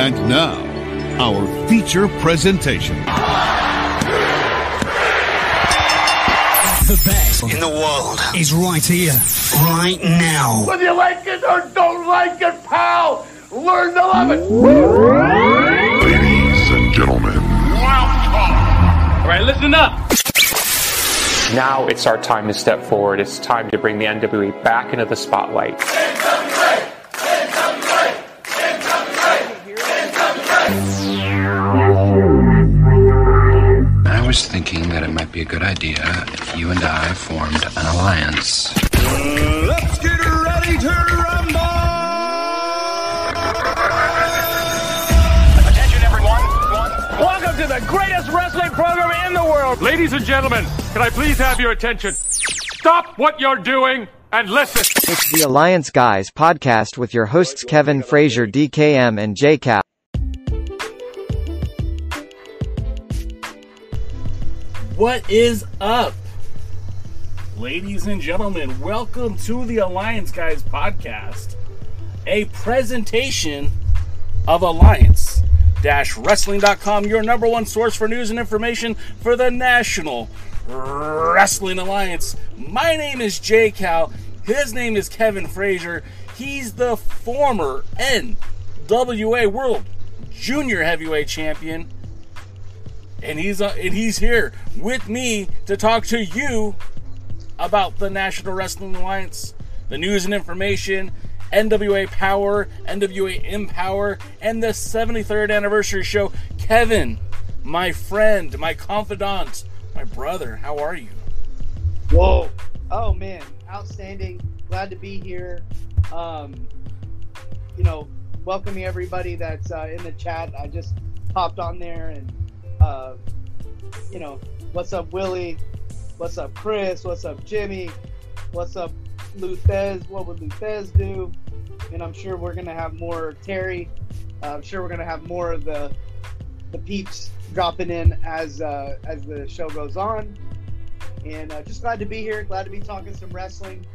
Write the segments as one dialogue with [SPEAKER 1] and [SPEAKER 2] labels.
[SPEAKER 1] And now, our feature presentation.
[SPEAKER 2] The best
[SPEAKER 3] in the world
[SPEAKER 2] is right here, right now.
[SPEAKER 4] Whether you like it or don't like it, pal, learn to love it.
[SPEAKER 5] Ladies and gentlemen, welcome.
[SPEAKER 4] All right, listen up.
[SPEAKER 6] Now it's our time to step forward. It's time to bring the NWA back into the spotlight.
[SPEAKER 7] Was thinking that it might be a good idea if you and I formed an alliance.
[SPEAKER 8] Let's get ready to rumble!
[SPEAKER 4] Attention, everyone. Welcome to the greatest wrestling program in the world. Ladies and gentlemen, can I please have your attention? Stop what you're doing and listen.
[SPEAKER 9] It's the Alliance Guys podcast with your hosts Kevin Frazier, DKM, and JCap.
[SPEAKER 10] What is up? Ladies and gentlemen, welcome to the Alliance Guys podcast, a presentation of Alliance Wrestling.com, your number one source for news and information for the National Wrestling Alliance. My name is Jay Cal. His name is Kevin Frazier. He's the former NWA World Junior Heavyweight Champion and he's uh, and he's here with me to talk to you about the National Wrestling Alliance, the news and information, NWA Power, NWA Empower, and the 73rd anniversary show. Kevin, my friend, my confidant, my brother, how are you?
[SPEAKER 11] Whoa! Oh man, outstanding! Glad to be here. Um, you know, welcoming everybody that's uh, in the chat. I just popped on there and uh, you know, what's up, Willie? What's up, Chris? What's up, Jimmy? What's up, Luthez? What would Luthez do? And I'm sure we're gonna have more Terry. Uh, I'm sure we're gonna have more of the the peeps dropping in as uh, as the show goes on. And uh, just glad to be here. Glad to be talking some wrestling.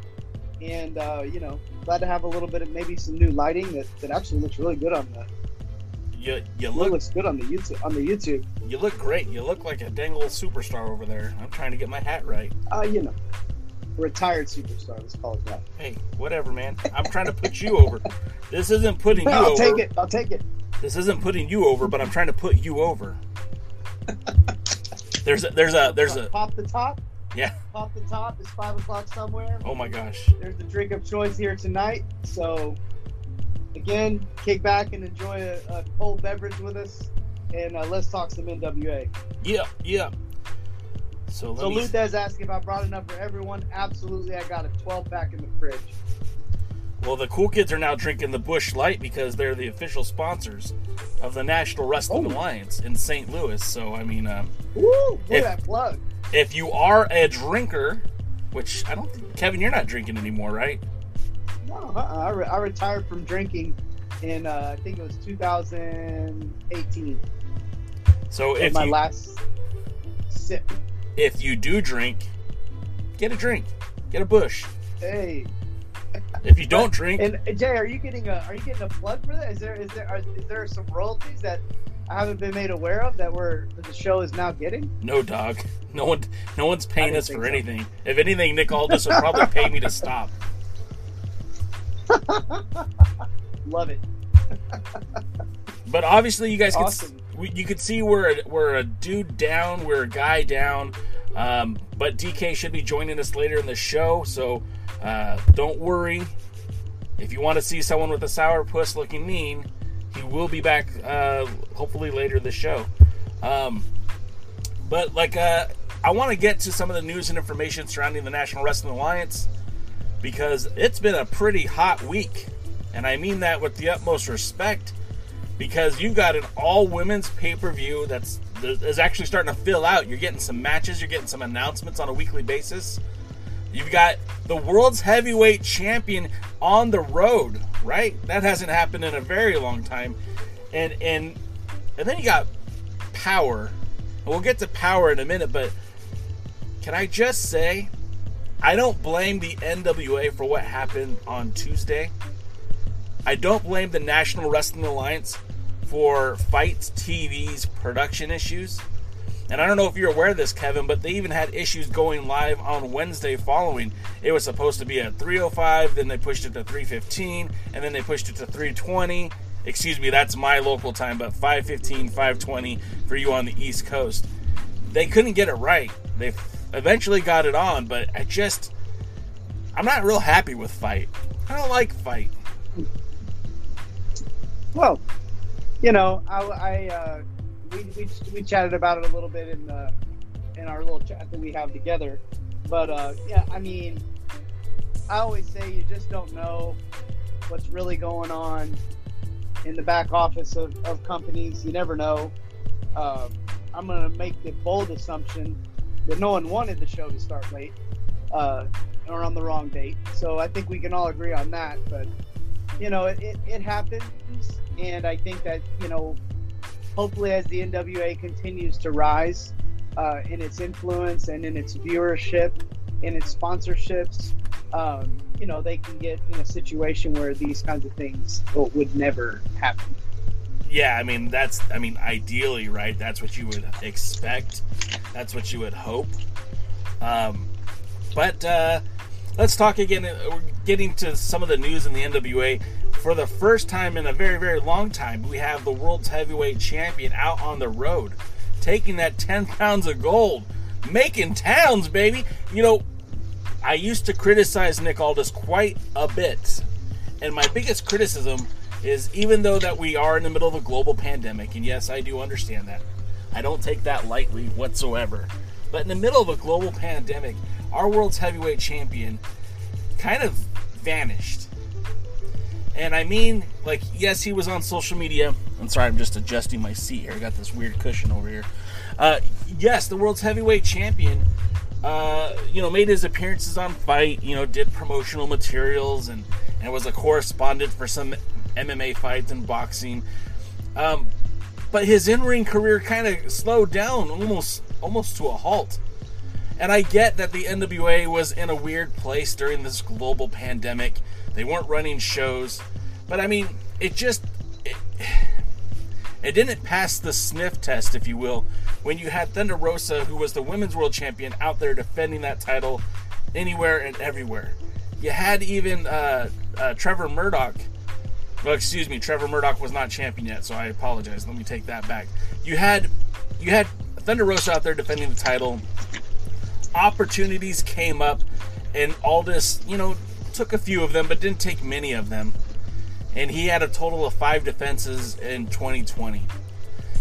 [SPEAKER 11] And uh, you know, glad to have a little bit of maybe some new lighting that, that actually looks really good on the
[SPEAKER 10] You you
[SPEAKER 11] It
[SPEAKER 10] look
[SPEAKER 11] looks good on the YouTube. On the YouTube,
[SPEAKER 10] you look great. You look like a dang old superstar over there. I'm trying to get my hat right.
[SPEAKER 11] uh, you know, retired superstar. Let's call it that.
[SPEAKER 10] Hey, whatever, man. I'm trying to put you over. This isn't putting you
[SPEAKER 11] I'll
[SPEAKER 10] over.
[SPEAKER 11] take it. I'll take it.
[SPEAKER 10] This isn't putting you over, but I'm trying to put you over. There's a there's a there's a
[SPEAKER 11] pop the top.
[SPEAKER 10] yeah.
[SPEAKER 11] Pop the top. It's five o'clock somewhere.
[SPEAKER 10] Oh my gosh.
[SPEAKER 11] There's the drink of choice here tonight. So, again, kick back and enjoy a, a cold beverage with us, and uh, let's talk some NWA.
[SPEAKER 10] Yeah, yeah. So let
[SPEAKER 11] So
[SPEAKER 10] me.
[SPEAKER 11] Asking if I brought enough for everyone. Absolutely, I got a 12 pack in the fridge.
[SPEAKER 10] Well, the cool kids are now drinking the Busch Light because they're the official sponsors of the National Wrestling
[SPEAKER 11] Oh.
[SPEAKER 10] Alliance in St. Louis. So I mean, um,
[SPEAKER 11] Woo!
[SPEAKER 10] If-
[SPEAKER 11] that plug.
[SPEAKER 10] if you are a drinker, which I don't think Kevin, you're not drinking anymore, right?
[SPEAKER 11] No, uh-uh. I, re- I retired from drinking in uh, I think it was 2018.
[SPEAKER 10] So if
[SPEAKER 11] my
[SPEAKER 10] you
[SPEAKER 11] last sip.
[SPEAKER 10] if you do drink, get a drink, get a Busch.
[SPEAKER 11] Hey,
[SPEAKER 10] If you don't drink,
[SPEAKER 11] and uh, Jay, are you getting a are you getting a plug for that? Is there is there are, is there some royalties that I haven't been made aware of that we're that the show is now getting?
[SPEAKER 10] no dog, no one, no one's paying us for
[SPEAKER 11] so.
[SPEAKER 10] anything. If anything, Nick Aldis will probably pay me to stop.
[SPEAKER 11] Love it.
[SPEAKER 10] But obviously, you guys
[SPEAKER 11] Awesome.
[SPEAKER 10] could you could see we're a, we're a dude down, we're a guy down. Um, but DK should be joining us later in the show, so uh, don't worry. If you want to see someone with a sour puss looking mean, he will be back uh, hopefully later in the show. Um, but like, uh, I want to get to some of the news and information surrounding the National Wrestling Alliance because it's been a pretty hot week, and I mean that with the utmost respect because you've got an all women's pay per view that's that is actually starting to fill out. You're getting some matches, you're getting some announcements on a weekly basis. You've got the world's heavyweight champion on the road, right? That hasn't happened in a very long time. And and and then you got power. And we'll get to power in a minute, but can I just say I don't blame the NWA for what happened on Tuesday. I don't blame the National Wrestling Alliance for FITE TV's production issues. And I don't know if you're aware of this, Kevin, but they even had issues going live on Wednesday following. It was supposed to be at 305, then they pushed it to 315, and then they pushed it to 320. Excuse me, that's my local time, but 515, 520 for you on the East Coast. They couldn't get it right. They eventually got it on, but I just. I'm not real happy with FITE. I don't like FITE.
[SPEAKER 11] Well, you know, I, I uh, we, we we chatted about it a little bit in the in our little chat that we have together, but uh, yeah, I mean, I always say you just don't know what's really going on in the back office of, of companies. You never know. Um, I'm going to make the bold assumption that no one wanted the show to start late uh, or on the wrong date. So I think we can all agree on that. But you know, it, it, it happens, and I think that you know, hopefully, as the NWA continues to rise uh, in its influence and in its viewership, in its sponsorships, um, you know, they can get in a situation where these kinds of things would never happen.
[SPEAKER 10] Yeah, I mean that's I mean ideally, right? That's what you would expect. That's what you would hope. Um, but uh, let's talk again. We're getting to some of the news in the NWA. For the first time in a very, very long time, we have the world's heavyweight champion out on the road, taking that 10 pounds of gold, making towns, baby. You know, I used to criticize Nick Aldis quite a bit. And my biggest criticism is even though that we are in the middle of a global pandemic, and yes, I do understand that. I don't take that lightly whatsoever. But in the middle of a global pandemic, our world's heavyweight champion kind of vanished. And I mean, like, yes, he was on social media. I'm sorry, I'm just adjusting my seat here. I got this weird cushion over here. Uh, yes, the world's heavyweight champion, uh, you know, made his appearances on FITE. You know, did promotional materials and and was a correspondent for some MMA fights and boxing. Um, but his in-ring career kind of slowed down, almost almost to a halt. And I get that the NWA was in a weird place during this global pandemic. They weren't running shows. But I mean, it just it, it didn't pass the sniff test, if you will, when you had Thunder Rosa, who was the women's world champion, out there defending that title anywhere and everywhere. You had even uh, uh, Trevor Murdoch. Well, excuse me, Trevor Murdoch was not champion yet, so I apologize. Let me take that back. You had you had Thunder Rosa out there defending the title opportunities came up, and Aldis, you know, took a few of them, but didn't take many of them. And he had a total of five defenses in 2020.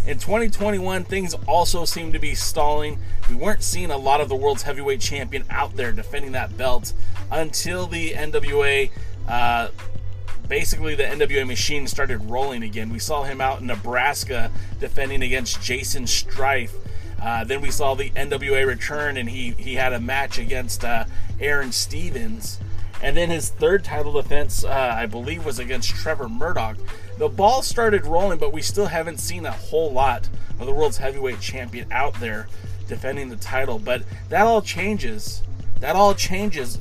[SPEAKER 10] In 2021, things also seemed to be stalling. We weren't seeing a lot of the world's heavyweight champion out there defending that belt until the NWA, uh, basically the NWA machine started rolling again. We saw him out in Nebraska defending against Jason Strife uh, then we saw the NWA return, and he he had a match against uh, Aron Stevens. And then his third title defense, uh, I believe, was against Trevor Murdoch. The ball started rolling, but we still haven't seen a whole lot of the world's heavyweight champion out there defending the title. But that all changes. That all changes.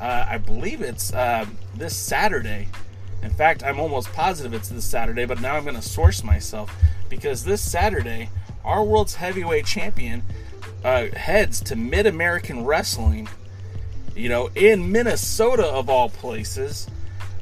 [SPEAKER 10] Uh, I believe it's uh, this Saturday. In fact, I'm almost positive it's this Saturday, but now I'm going to source myself because this Saturday our world's heavyweight champion uh, heads to Mid American Wrestling, you know, in Minnesota of all places,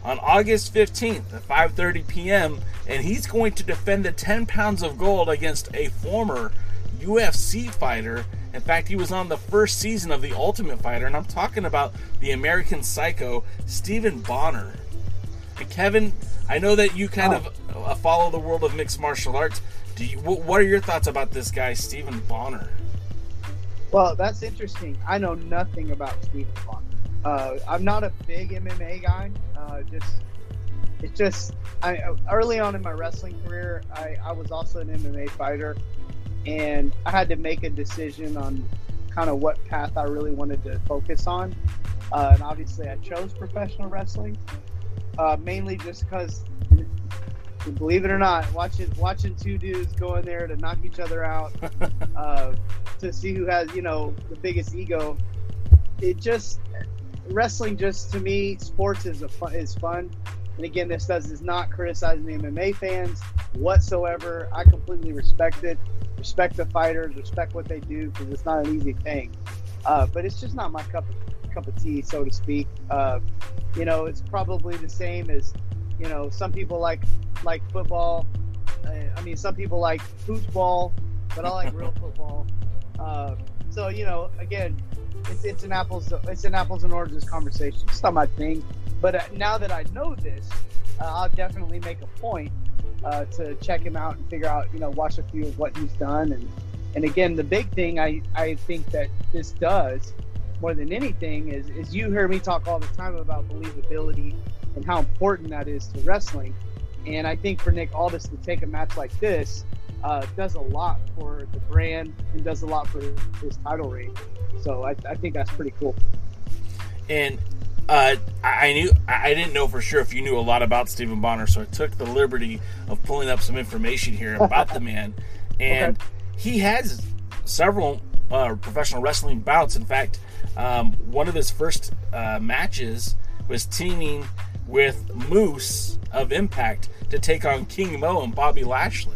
[SPEAKER 10] on August 15th at 5:30 p.m. and he's going to defend the 10 pounds of gold against a former UFC fighter. In fact, he was on the first season of The Ultimate Fighter, and I'm talking about the American Psycho, Stephan Bonnar. Kevin, I know that you kind of uh, follow the world of mixed martial arts. Do you? What are your thoughts about this guy, Stephan Bonnar?
[SPEAKER 11] Well, that's interesting. I know nothing about Stephan Bonnar. Uh, I'm not a big MMA guy. Uh, just it's just I early on in my wrestling career, I, I was also an MMA fighter, and I had to make a decision on kind of what path I really wanted to focus on. Uh, and obviously, I chose professional wrestling, uh, mainly just because believe it or not, watching watching two dudes go in there to knock each other out, uh, to see who has you know the biggest ego. It just wrestling just to me, sports is a fun, is fun. And again, this does is not criticizing the MMA fans whatsoever. I completely respect it, respect the fighters, respect what they do because it's not an easy thing. Uh, but it's just not my cup of, cup of tea, so to speak. Uh, you know, it's probably the same as you know some people like like football. Uh, I mean, some people like football, but I like real football. Uh, so you know, again, it's, it's an apples it's an apples and oranges conversation. It's not my thing. But uh, now that I know this, uh, I'll definitely make a point uh, to check him out and figure out, you know, watch a few of what he's done. And and again, the big thing I I think that this does more than anything is is you hear me talk all the time about believability and how important that is to wrestling. And I think for Nick Aldis to take a match like this uh, does a lot for the brand and does a lot for his title reign. So I, I think that's pretty cool.
[SPEAKER 10] And uh, I knew I didn't know for sure if you knew a lot about Stephan Bonnar, so I took the liberty of pulling up some information here about the man, and okay. he has several uh, professional wrestling bouts. In fact, um, one of his first uh, matches was teaming with Moose of Impact to take on King Mo and Bobby Lashley.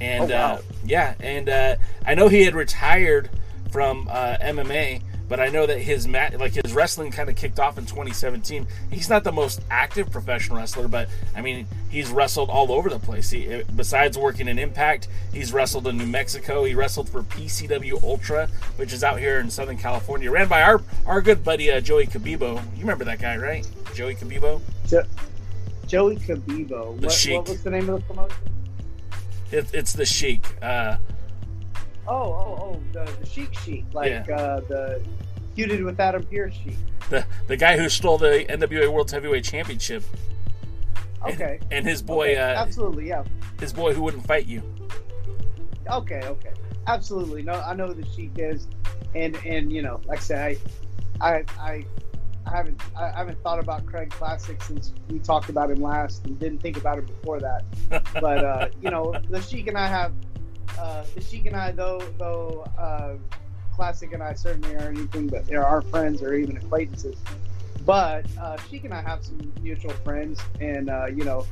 [SPEAKER 10] And oh, wow. Uh, yeah, and uh, I know he had retired from uh, MMA but I know that his mat, like his wrestling, kind of kicked off in 2017. He's not the most active professional wrestler, but I mean, he's wrestled all over the place. He, besides working in Impact, he's wrestled in New Mexico. He wrestled for PCW Ultra, which is out here in Southern California, ran by our our good buddy uh, Joey Cabibo. You remember that guy, right? Joey Cabibo.
[SPEAKER 11] Jo- Joey Cabibo.
[SPEAKER 10] The what, Sheik.
[SPEAKER 11] What was the name of the promotion?
[SPEAKER 10] It, it's the Sheik. Uh,
[SPEAKER 11] Oh, oh, oh, the, the Sheik Sheik, like yeah. uh, the feuded with Adam Pearce Sheik.
[SPEAKER 10] The the guy who stole the NWA World Heavyweight Championship.
[SPEAKER 11] Okay.
[SPEAKER 10] And, and his boy.
[SPEAKER 11] Okay.
[SPEAKER 10] Uh,
[SPEAKER 11] Absolutely, yeah.
[SPEAKER 10] His boy who wouldn't fight you.
[SPEAKER 11] Okay, okay, absolutely. No, I know who the Sheik is, and and you know, like I said, I, I, I I haven't I haven't thought about Craig Classic since we talked about him last and didn't think about him before that. but uh, you know, the Sheik and I have uh, the Sheik and I though though uh, Classic and I certainly aren't anything but they're our friends or even acquaintances. But uh, Sheik and I have some mutual friends, and uh, you know,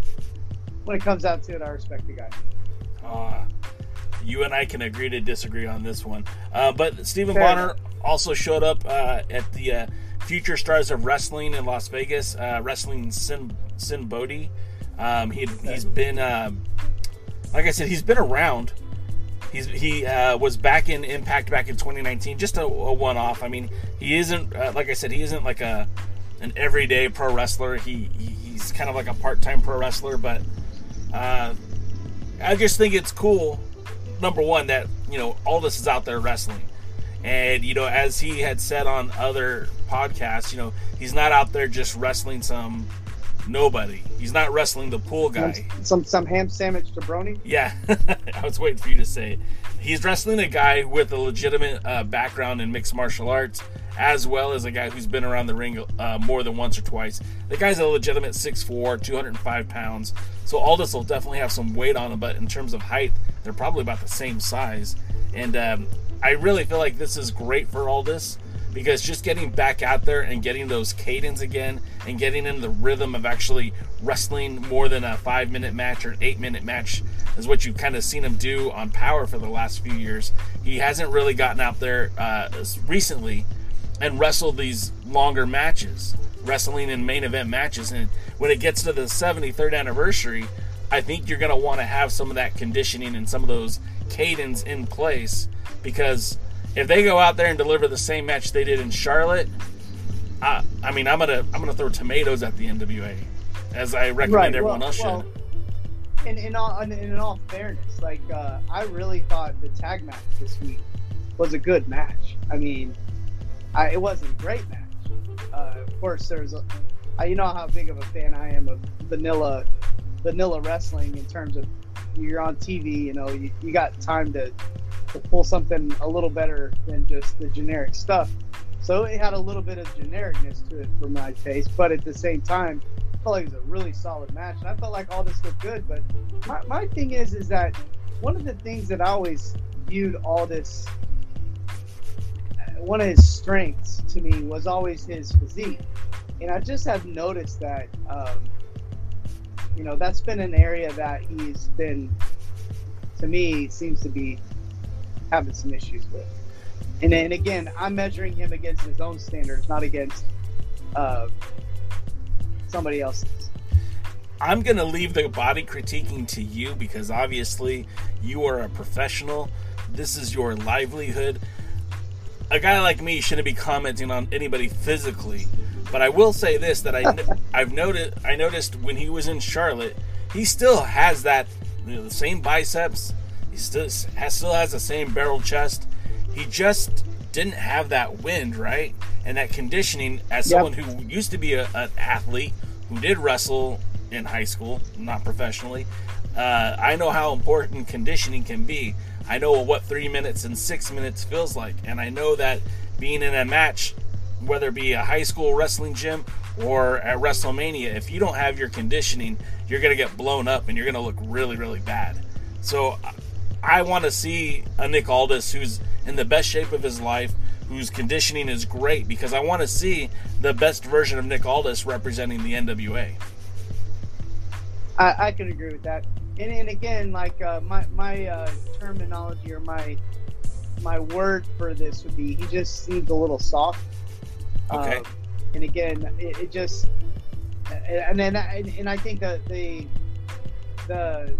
[SPEAKER 11] when it comes out to it, I respect the guy.
[SPEAKER 10] Uh, you and I can agree to disagree on this one. Uh, but Stephan Fair Bonnar enough. also showed up uh, at the uh, Future Stars of Wrestling in Las Vegas, uh, wrestling Sin Sinn Bodhi. Um, he, he's been, um, like I said, he's been around He's, he uh, was back in Impact back in 2019, just a, a one-off. I mean, he isn't uh, like I said, he isn't like a an everyday pro wrestler. He, he he's kind of like a part-time pro wrestler, but uh, I just think it's cool. Number one, that you know all this is out there wrestling, and you know as he had said on other podcasts, you know he's not out there just wrestling some Nobody. He's not wrestling the pool guy.
[SPEAKER 11] Some some, some ham sandwich jabroni.
[SPEAKER 10] Yeah, I was waiting for you to say. It. He's wrestling a guy with a legitimate uh, background in mixed martial arts, as well as a guy who's been around the ring uh, more than once or twice. The guy's a legitimate 6'4", 205 pounds. So Aldis will definitely have some weight on him, but in terms of height, they're probably about the same size. And um, I really feel like this is great for Aldis because just getting back out there and getting those cadence again and getting in the rhythm of actually wrestling more than a five minute match or an eight minute match is what you've kind of seen him do on Power for the last few years. He hasn't really gotten out there uh, recently and wrestled these longer matches, wrestling in main event matches. And when it gets to the 73rd anniversary, I think you're going to want to have some of that conditioning and some of those cadence in place because if they go out there and deliver the same match they did in Charlotte, I, I mean, I'm gonna I'm gonna throw tomatoes at the NWA, as I recommend right. everyone well, else well,
[SPEAKER 11] should. In, in all in, in all fairness, like uh, I really thought the tag match this week was a good match. I mean, I, it wasn't a great match. Uh, of course, there's a, I, you know how big of a fan I am of vanilla vanilla wrestling in terms of you're on TV. You know, you, you got time to to pull something a little better than just the generic stuff. So it had a little bit of genericness to it for my taste, but at the same time, I felt like it was a really solid match, and I felt like all this looked good. But my, my thing is, is that one of the things that I always viewed all this, one of his strengths to me was always his physique, and I just have noticed that um, you know, that's been an area that he's been, to me, seems to be having some issues with. And then again, I'm measuring him against his own standards, not against uh, somebody else's.
[SPEAKER 10] I'm going to leave the body critiquing to you because obviously you are a professional. This is your livelihood. A guy like me shouldn't be commenting on anybody physically, but I will say this that I I've noted I noticed when he was in Charlotte, he still has that you know, the same biceps. He still has still has the same barrel chest. He just didn't have that wind, right? And that conditioning as
[SPEAKER 11] Yep.
[SPEAKER 10] someone who used to be a, an athlete who did wrestle in high school, not professionally. Uh, I know how important conditioning can be. I know what three minutes and six minutes feels like, and I know that being in a match, whether it be a high school wrestling gym or at WrestleMania, if you don't have your conditioning, you're gonna get blown up and you're gonna look really, really bad. So I want to see a Nick Aldis who's in the best shape of his life, whose conditioning is great, because I want to see the best version of Nick Aldis representing the NWA.
[SPEAKER 11] I, I can agree with that. And, and again, like uh, my my uh, terminology or my my word for this would be he just seems a little soft.
[SPEAKER 10] Okay.
[SPEAKER 11] Um, and again, it, it just and then and, and I think that the the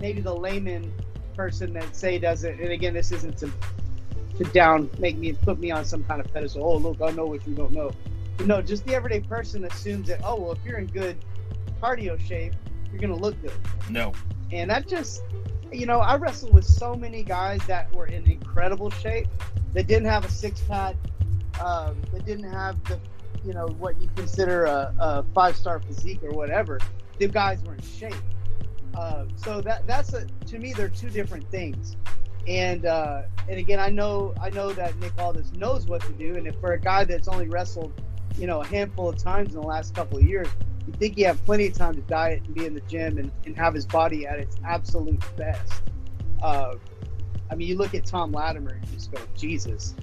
[SPEAKER 11] maybe the layman person that say does it. And again, this isn't to to down make me put me on some kind of pedestal. Oh, look, I know what you don't know. But no, just the everyday person assumes that oh well, if you're in good cardio shape, you're gonna look good.
[SPEAKER 10] No.
[SPEAKER 11] And that just, you know, I wrestled with so many guys that were in incredible shape that didn't have a six pack, um, that didn't have the, you know, what you consider a, a five star physique or whatever. The guys were in shape. Uh, so that that's a to me they're two different things. And uh, and again, I know I know that Nick Aldis knows what to do. And if for a guy that's only wrestled, you know, a handful of times in the last couple of years, you think you have plenty of time to diet and be in the gym and, and have his body at its absolute best. Uh, I mean, you look at Tom Latimer and you just go, Jesus.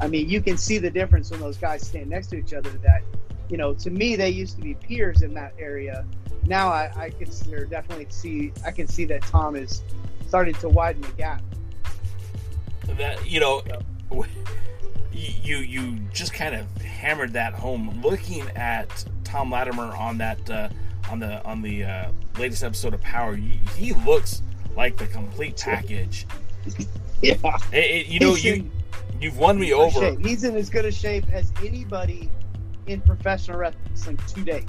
[SPEAKER 11] I mean, you can see the difference when those guys stand next to each other. That, you know, to me, they used to be peers in that area. Now I, I consider definitely see I can see that Tom is starting to widen the gap.
[SPEAKER 10] that you know you you just kind of hammered that home looking at Tom Latimer on that uh, on the on the uh, latest episode of Power he, he looks like the complete package
[SPEAKER 11] Yeah,
[SPEAKER 10] It- it- you know
[SPEAKER 11] He's
[SPEAKER 10] you
[SPEAKER 11] in
[SPEAKER 10] you've won me over
[SPEAKER 11] shape. He's in as good a shape as anybody in professional wrestling today.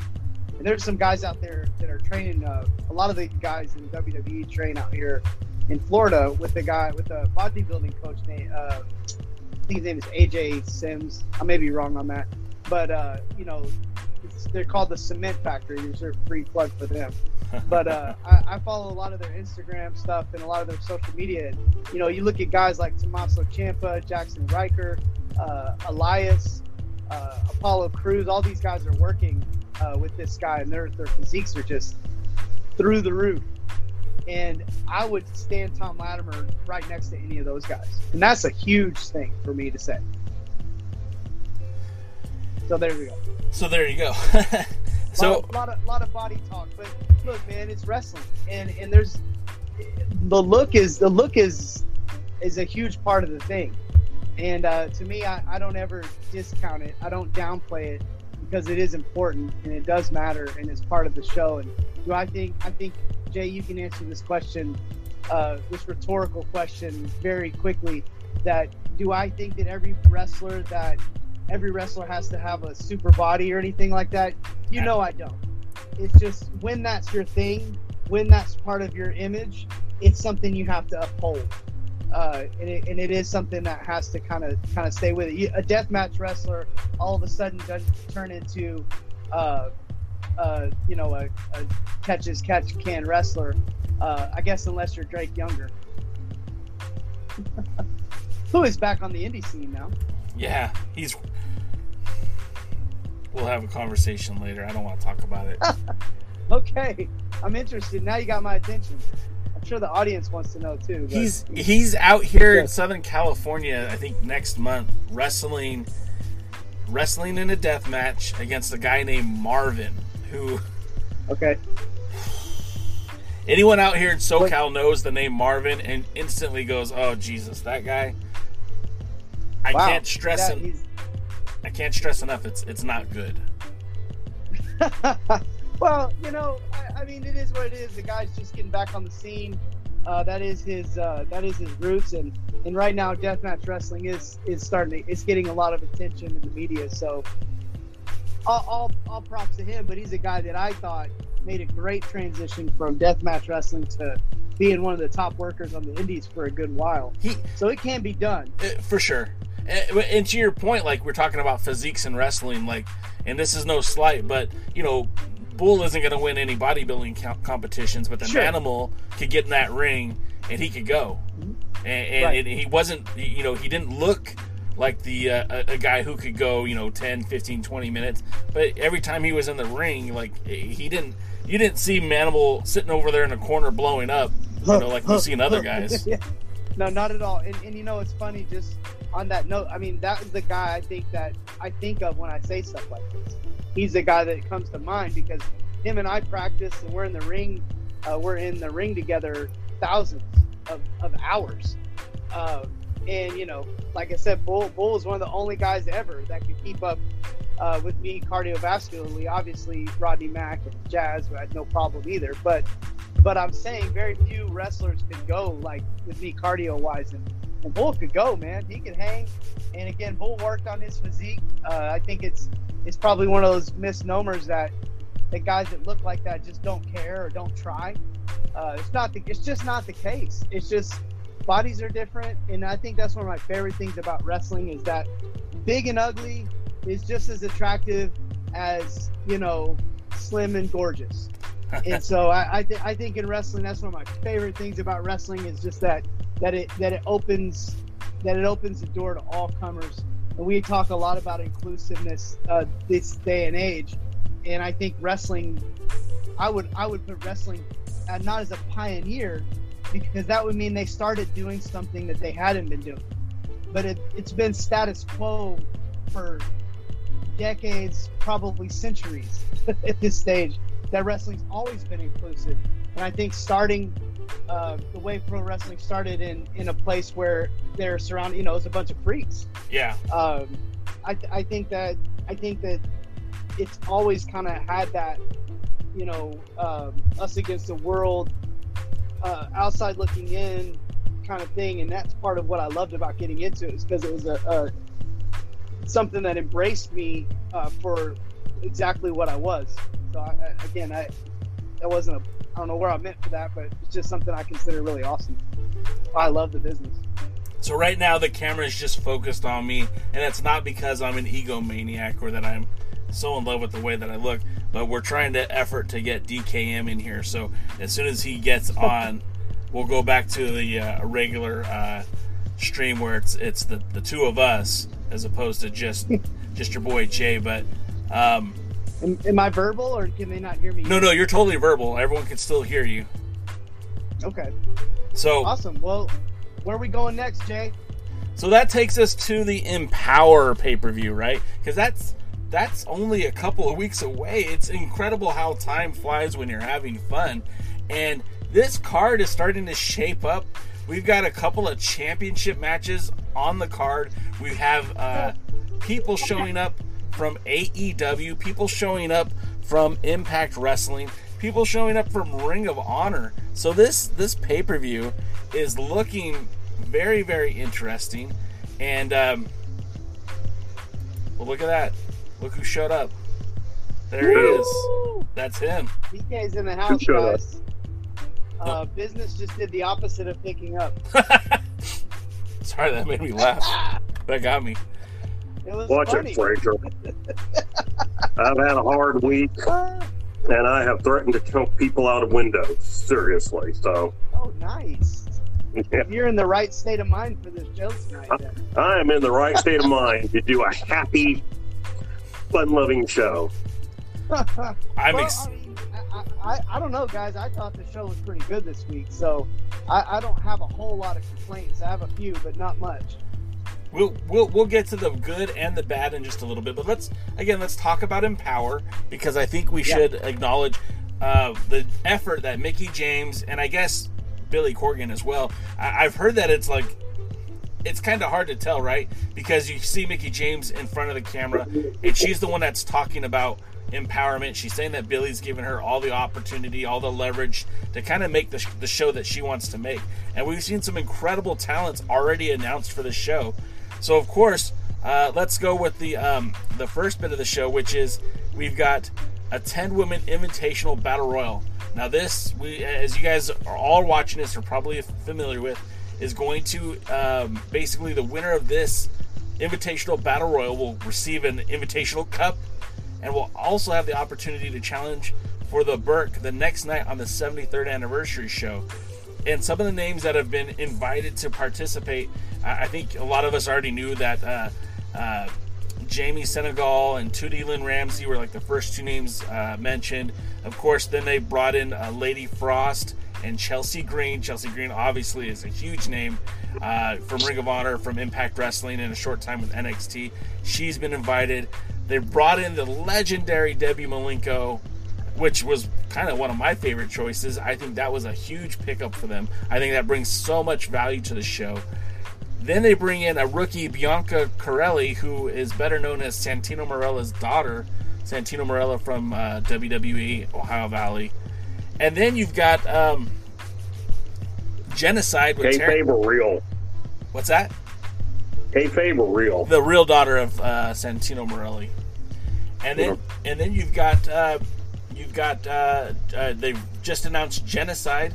[SPEAKER 11] And there's some guys out there that are training. Uh, a lot of the guys in WWE train out here in Florida with the guy with the bodybuilding coach name. Uh, I think his name is AJ Sims. I may be wrong on that, but uh, you know, it's, they're called the Cement Factory. There's a free plug for them. but uh, I, I follow a lot of their Instagram stuff and a lot of their social media. And, you know, you look at guys like Tommaso Ciampa, Jaxson Ryker, uh, Elias, uh, Apollo Crews. All these guys are working uh, with this guy, and their their physiques are just through the roof. And I would stand Tom Latimer right next to any of those guys, and that's a huge thing for me to say. So there we go.
[SPEAKER 10] so there you go
[SPEAKER 11] So
[SPEAKER 10] a
[SPEAKER 11] lot, lot of lot of body talk, but look, man, it's wrestling, and and there's the look is the look is is a huge part of the thing, and uh, to me, I, I don't ever discount it. I don't downplay it because it is important and it does matter and it's part of the show. And do I think I think Jay, you can answer this question, uh, this rhetorical question very quickly. That do I think that every wrestler that every wrestler has to have a super body or anything like that? You know I don't. It's just when that's your thing, when that's part of your image, it's something you have to uphold. Uh, and, it, and it is something that has to kind of kind of stay with it. You- A deathmatch wrestler all of a sudden doesn't turn into, uh, uh, you know, a, a catch as catch can wrestler. Uh, I guess unless you're Drake Younger, who is back on the indie scene now.
[SPEAKER 10] yeah he's we'll have a conversation later I don't want to talk about it
[SPEAKER 11] Okay, I'm interested. Now you got my attention. Sure the audience wants to know too. but-
[SPEAKER 10] He's he's out here in Southern California. I think next month wrestling, wrestling in a death match against a guy named Marvin, who
[SPEAKER 11] okay.
[SPEAKER 10] anyone out here in SoCal knows the name Marvin and instantly goes, "Oh Jesus, that guy." I
[SPEAKER 11] Wow.
[SPEAKER 10] can't stress
[SPEAKER 11] Yeah,
[SPEAKER 10] en- I can't stress enough. It's it's not good.
[SPEAKER 11] well, you know, I, I mean, it is what it is. The guy's just getting back on the scene. Uh, that is his. Uh, that is his roots, and and right now, deathmatch wrestling is is starting. To, it's getting a lot of attention in the media. So, all, all all props to him. But he's a guy that I thought made a great transition from deathmatch wrestling to being one of the top workers on the indies for a good while.
[SPEAKER 10] He
[SPEAKER 11] So it can be done.
[SPEAKER 10] Uh, for sure. And, and to your point, like we're talking about physiques in wrestling, like, and this is no slight, but you know, Bull isn't going to win any bodybuilding co- competitions, but the
[SPEAKER 11] Sure.
[SPEAKER 10] animal could get in that ring and he could go, and, and,
[SPEAKER 11] Right.
[SPEAKER 10] and he wasn't, you know, he didn't look like the uh, a, a guy who could go, you know, 10, 15, 20 minutes, but every time he was in the ring, like he didn't, you didn't see Manimal sitting over there in the corner blowing up, you know, like we've seen other guys.
[SPEAKER 11] Yeah. No, not at all. And, and you know, it's funny. Just on that note, I mean, that is the guy I think that I think of when I say stuff like this. He's the guy that comes to mind because him and I practice, and we're in the ring. Uh, we're in the ring together thousands of, of hours. Uh, and you know, like I said, Bull Bull is one of the only guys ever that could keep up uh, with me cardiovascularly. Obviously, Rodney Mack and Jazz, had no problem either. But but I'm saying very few wrestlers can go like with me cardio wise, and, and Bull could go, man. He could hang, and again, Bull worked on his physique. Uh, I think it's it's probably one of those misnomers that that guys that look like that just don't care or don't try. Uh, it's not the it's just not the case. It's just bodies are different, and I think that's one of my favorite things about wrestling is that big and ugly is just as attractive as you know slim and gorgeous and so I I, th- I think in wrestling that's one of my favorite things about wrestling is just that that it that it opens that it opens the door to all comers. And we talk a lot about inclusiveness uh, this day and age. And I think wrestling I would I would put wrestling uh, not as a pioneer because that would mean they started doing something that they hadn't been doing. But it, it's been status quo for decades, probably centuries at this stage. That wrestling's always been inclusive, and I think starting uh, the way pro wrestling started in in a place where they're surrounded, you know, it's a bunch of freaks.
[SPEAKER 10] Yeah,
[SPEAKER 11] Um, I, I think that I think that it's always kind of had that, you know, um, us against the world, uh, outside looking in kind of thing, and that's part of what I loved about getting into it, is because it was a, a something that embraced me uh, for exactly what I was. So I, I, again, I that wasn't a I don't know where I meant for that, but it's just something I consider really awesome. I love the business.
[SPEAKER 10] So right now the camera is just focused on me, and it's not because I'm an egomaniac or that I'm so in love with the way that I look, but we're trying to effort to get DKM in here. So as soon as he gets on, we'll go back to the uh, regular uh, stream where it's it's the, the two of us as opposed to just just your boy Jay. But um,
[SPEAKER 11] Am, am I verbal, or can they not hear me?
[SPEAKER 10] no, no, you're totally verbal. Everyone can still hear you.
[SPEAKER 11] Okay,
[SPEAKER 10] So
[SPEAKER 11] awesome. Well, where are we going next, Jay?
[SPEAKER 10] So that takes us to the Empower pay per view, right? Because that's that's only a couple of weeks away. It's incredible how time flies when you're having fun, and this card is starting to shape up. We've got a couple of championship matches on the card. We have uh, people showing up from AEW, people showing up from Impact Wrestling, people showing up from Ring of Honor. So this this pay per view is looking very very interesting, and um, well, look at that! Look who showed up. There he is. That's him.
[SPEAKER 11] DK's in the house,
[SPEAKER 8] showed up?
[SPEAKER 11] guys. Uh, business just did the opposite of picking up.
[SPEAKER 10] Sorry, that made me laugh. That got me.
[SPEAKER 11] It was
[SPEAKER 8] Watch
[SPEAKER 11] funny.
[SPEAKER 8] it, Frazier. I've had a hard week, and I have threatened to kill people out of windows. Seriously. So,
[SPEAKER 11] Oh, nice.
[SPEAKER 8] yeah,
[SPEAKER 11] You're in the right state of mind for this show tonight. Then.
[SPEAKER 8] I am in the right state of mind to do a happy, fun-loving show.
[SPEAKER 10] I'm
[SPEAKER 11] well,
[SPEAKER 10] ex-
[SPEAKER 11] I, mean, I, I, I don't know, guys. I thought the show was pretty good this week, so I, I don't have a whole lot of complaints. I have a few, but not much.
[SPEAKER 10] We'll, we'll we'll get to the good and the bad in just a little bit, but let's again let's talk about Empower because I think we
[SPEAKER 11] Yeah.
[SPEAKER 10] should acknowledge uh, the effort that Mickie James and I guess Billy Corgan as well. I- I've heard that it's like it's kind of hard to tell, right? Because you see Mickie James in front of the camera, and she's the one that's talking about empowerment. She's saying that Billy's given her all the opportunity, all the leverage to kind of make the, sh- the show that she wants to make. And we've seen some incredible talents already announced for the show. So, of course, uh, let's go with the um, the first bit of the show, which is we've got a 10 women invitational battle royal. Now, this, we, as you guys are all watching this, are probably familiar with, is going to um, basically the winner of this invitational battle royal will receive an invitational cup and will also have the opportunity to challenge for the Burke the next night on the 73rd anniversary show. And some of the names that have been invited to participate, I I think a lot of us already knew that uh, uh, Jamie Senegal and Tootie Lynn Ramsey were like the first two names uh, mentioned. Of course, then they brought in uh, Lady Frost and Chelsea Green. Chelsea Green obviously is a huge name uh, from Ring of Honor, from Impact Wrestling, in a short time with NXT. She's been invited. They brought in the legendary Debbie Malenko, which was kind of one of my favorite choices. I think that was a huge pickup for them. I think that brings so much value to the show. Then they bring in a rookie, Bianca Carelli, who is better known as Santino Marella's daughter. Santino Marella from uh, WWE, Ohio Valley. And then you've got um, Genocide with Ter-
[SPEAKER 8] Kayfabe real?
[SPEAKER 10] What's that?
[SPEAKER 8] Kayfabe or real?
[SPEAKER 10] The real daughter of uh, Santino Marella. And then and then you've got uh, you've got uh, uh, they've just announced Genocide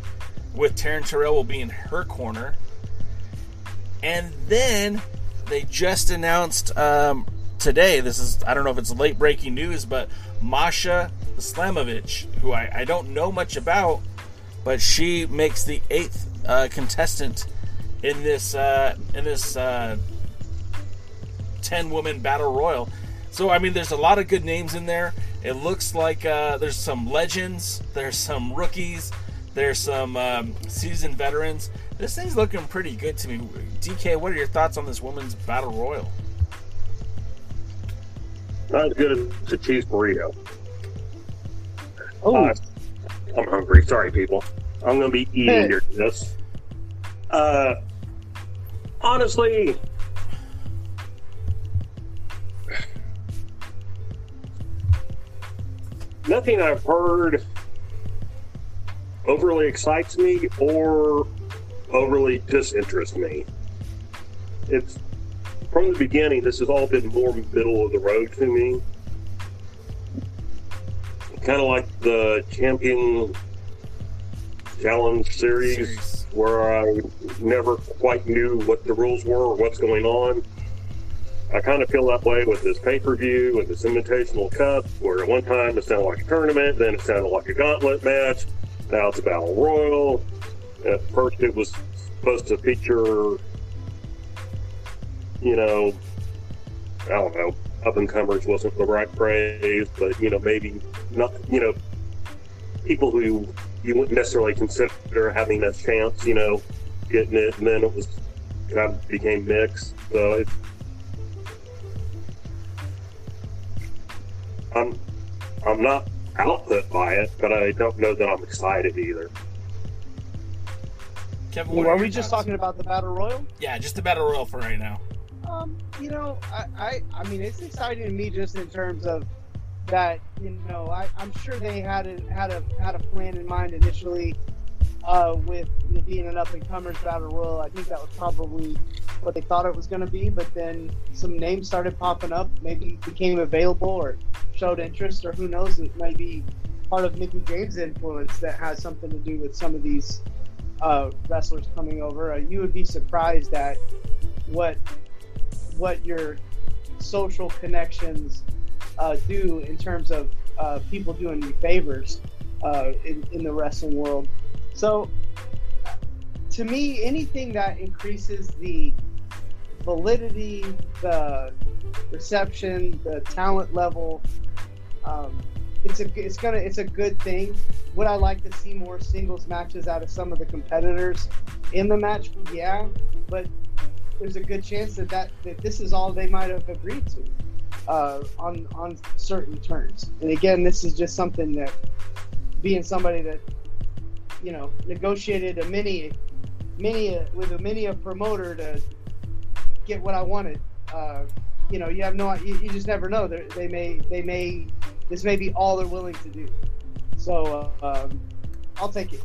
[SPEAKER 10] with Taryn Terrell will be in her corner. And then they just announced um, today. This is I don't know if it's late breaking news, but Masha Slamovich, who I, I don't know much about, but she makes the eighth uh, contestant in this uh, in this uh, ten woman battle royal. So I mean, there's a lot of good names in there. It looks like uh, there's some legends, there's some rookies, there's some um, seasoned veterans. This thing's looking pretty good to me. DK, what are your thoughts on this women's battle royal?
[SPEAKER 8] Not as good as a cheese burrito.
[SPEAKER 11] Oh,
[SPEAKER 8] Uh, I'm hungry. Sorry, people. I'm going to be eating your this. Uh, honestly, nothing I've heard overly excites me or overly disinterests me. It's from the beginning. This has all been more middle of the road to me kind of like the champion challenge series,
[SPEAKER 10] Series.
[SPEAKER 8] where I never quite knew what the rules were or what's going on. I kind of feel that way with this pay per view and this Invitational Cup, where at one time it sounded like a tournament, then it sounded like a gauntlet match. Now it's a battle royal. At first, it was supposed to feature, you know, I don't know, up and comers wasn't the right phrase, but you know, maybe not, you know, people who you wouldn't necessarily consider having a chance, you know, getting it, and then it was kind of became mixed. So it, I'm, I'm not output by it, but I don't know that I'm excited either.
[SPEAKER 10] Kevin, what
[SPEAKER 11] are we just
[SPEAKER 10] thoughts?
[SPEAKER 11] talking about the battle royal?
[SPEAKER 10] Yeah, just the battle royal for right now.
[SPEAKER 11] Um, you know, I, I, I mean, it's exciting to me just in terms of that. You know, I, I'm sure they had a, had a had a plan in mind initially uh, with it being an up and comers battle royal. I think that was probably what they thought it was going to be. But then some names started popping up, maybe became available or showed interest, or who knows, it might be part of Mickie James' influence that has something to do with some of these uh, wrestlers coming over. Uh, you would be surprised at what what your social connections uh, do in terms of uh, people doing you favors uh, in, in the wrestling world. So, to me, anything that increases the validity, the reception, the talent level, um, it's a it's gonna it's a good thing. Would I like to see more singles matches out of some of the competitors in the match? Yeah, but there's a good chance that, that, that this is all they might have agreed to uh, on on certain terms. And again, this is just something that being somebody that you know negotiated a mini mini with a mini a promoter to get what I wanted. Uh, you know, you have no, you, you just never know. They're, they may, they may, this may be all they're willing to do. So uh, um, I'll take it.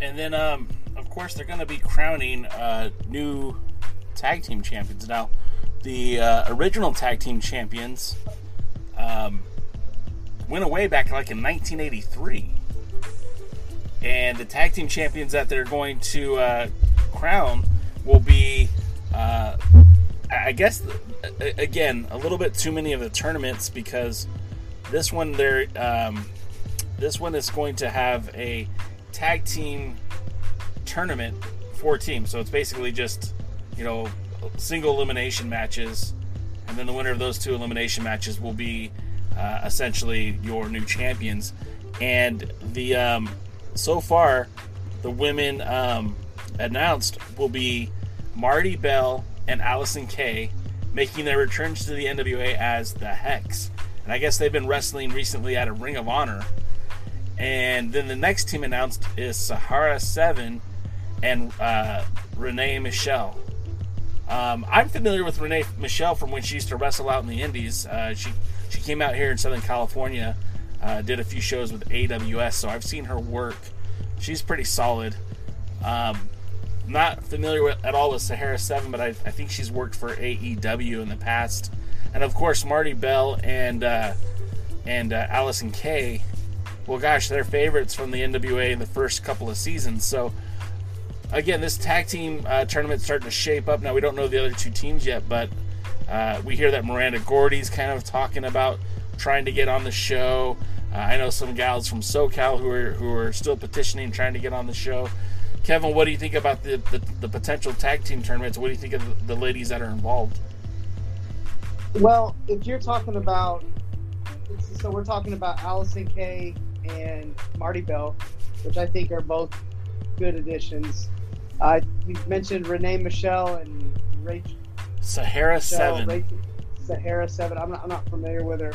[SPEAKER 10] And then, um, of course, they're going to be crowning uh, new tag team champions. Now, the uh, original tag team champions um, went away back like in 1983. And the tag team champions that they're going to uh, crown will be, uh, I guess, again, a little bit too many of the tournaments because this one they're um, this one is going to have a tag team tournament for teams. So it's basically just you know single elimination matches, and then the winner of those two elimination matches will be uh, essentially your new champions. And the um, so far, the women um, announced will be Marti Bell and Allysin Kay making their returns to the NWA as the Hex. And I guess they've been wrestling recently at a Ring of Honor. And then the next team announced is Sahara 7 and uh, Renee Michelle. Um, I'm familiar with Renee Michelle from when she used to wrestle out in the Indies. Uh, she she came out here in Southern California, uh, did a few shows with AWS, so I've seen her work. She's pretty solid. Um, not familiar with, at all with Sahara 7, but I, I, think she's worked for AEW in the past. And of course, Marti Bell and uh, and uh, Allysin Kay. Well, gosh, they're favorites from the NWA in the first couple of seasons. So, again, this tag team uh, tournament starting to shape up. Now, we don't know the other two teams yet, but uh, we hear that Miranda Gordy's kind of talking about trying to get on the show. Uh, I know some gals from SoCal who are who are still petitioning, trying to get on the show. Kevin, what do you think about the, the, the potential tag team tournaments? What do you think of the ladies that are involved?
[SPEAKER 11] Well, if you're talking about, so we're talking about Allysin Kay and Marti Bell, which I think are both good additions. Uh, you mentioned Renee Michelle and Rachel.
[SPEAKER 10] Sahara Michelle, Seven. Rachel,
[SPEAKER 11] Sahara Seven. I'm not, I'm not familiar with her.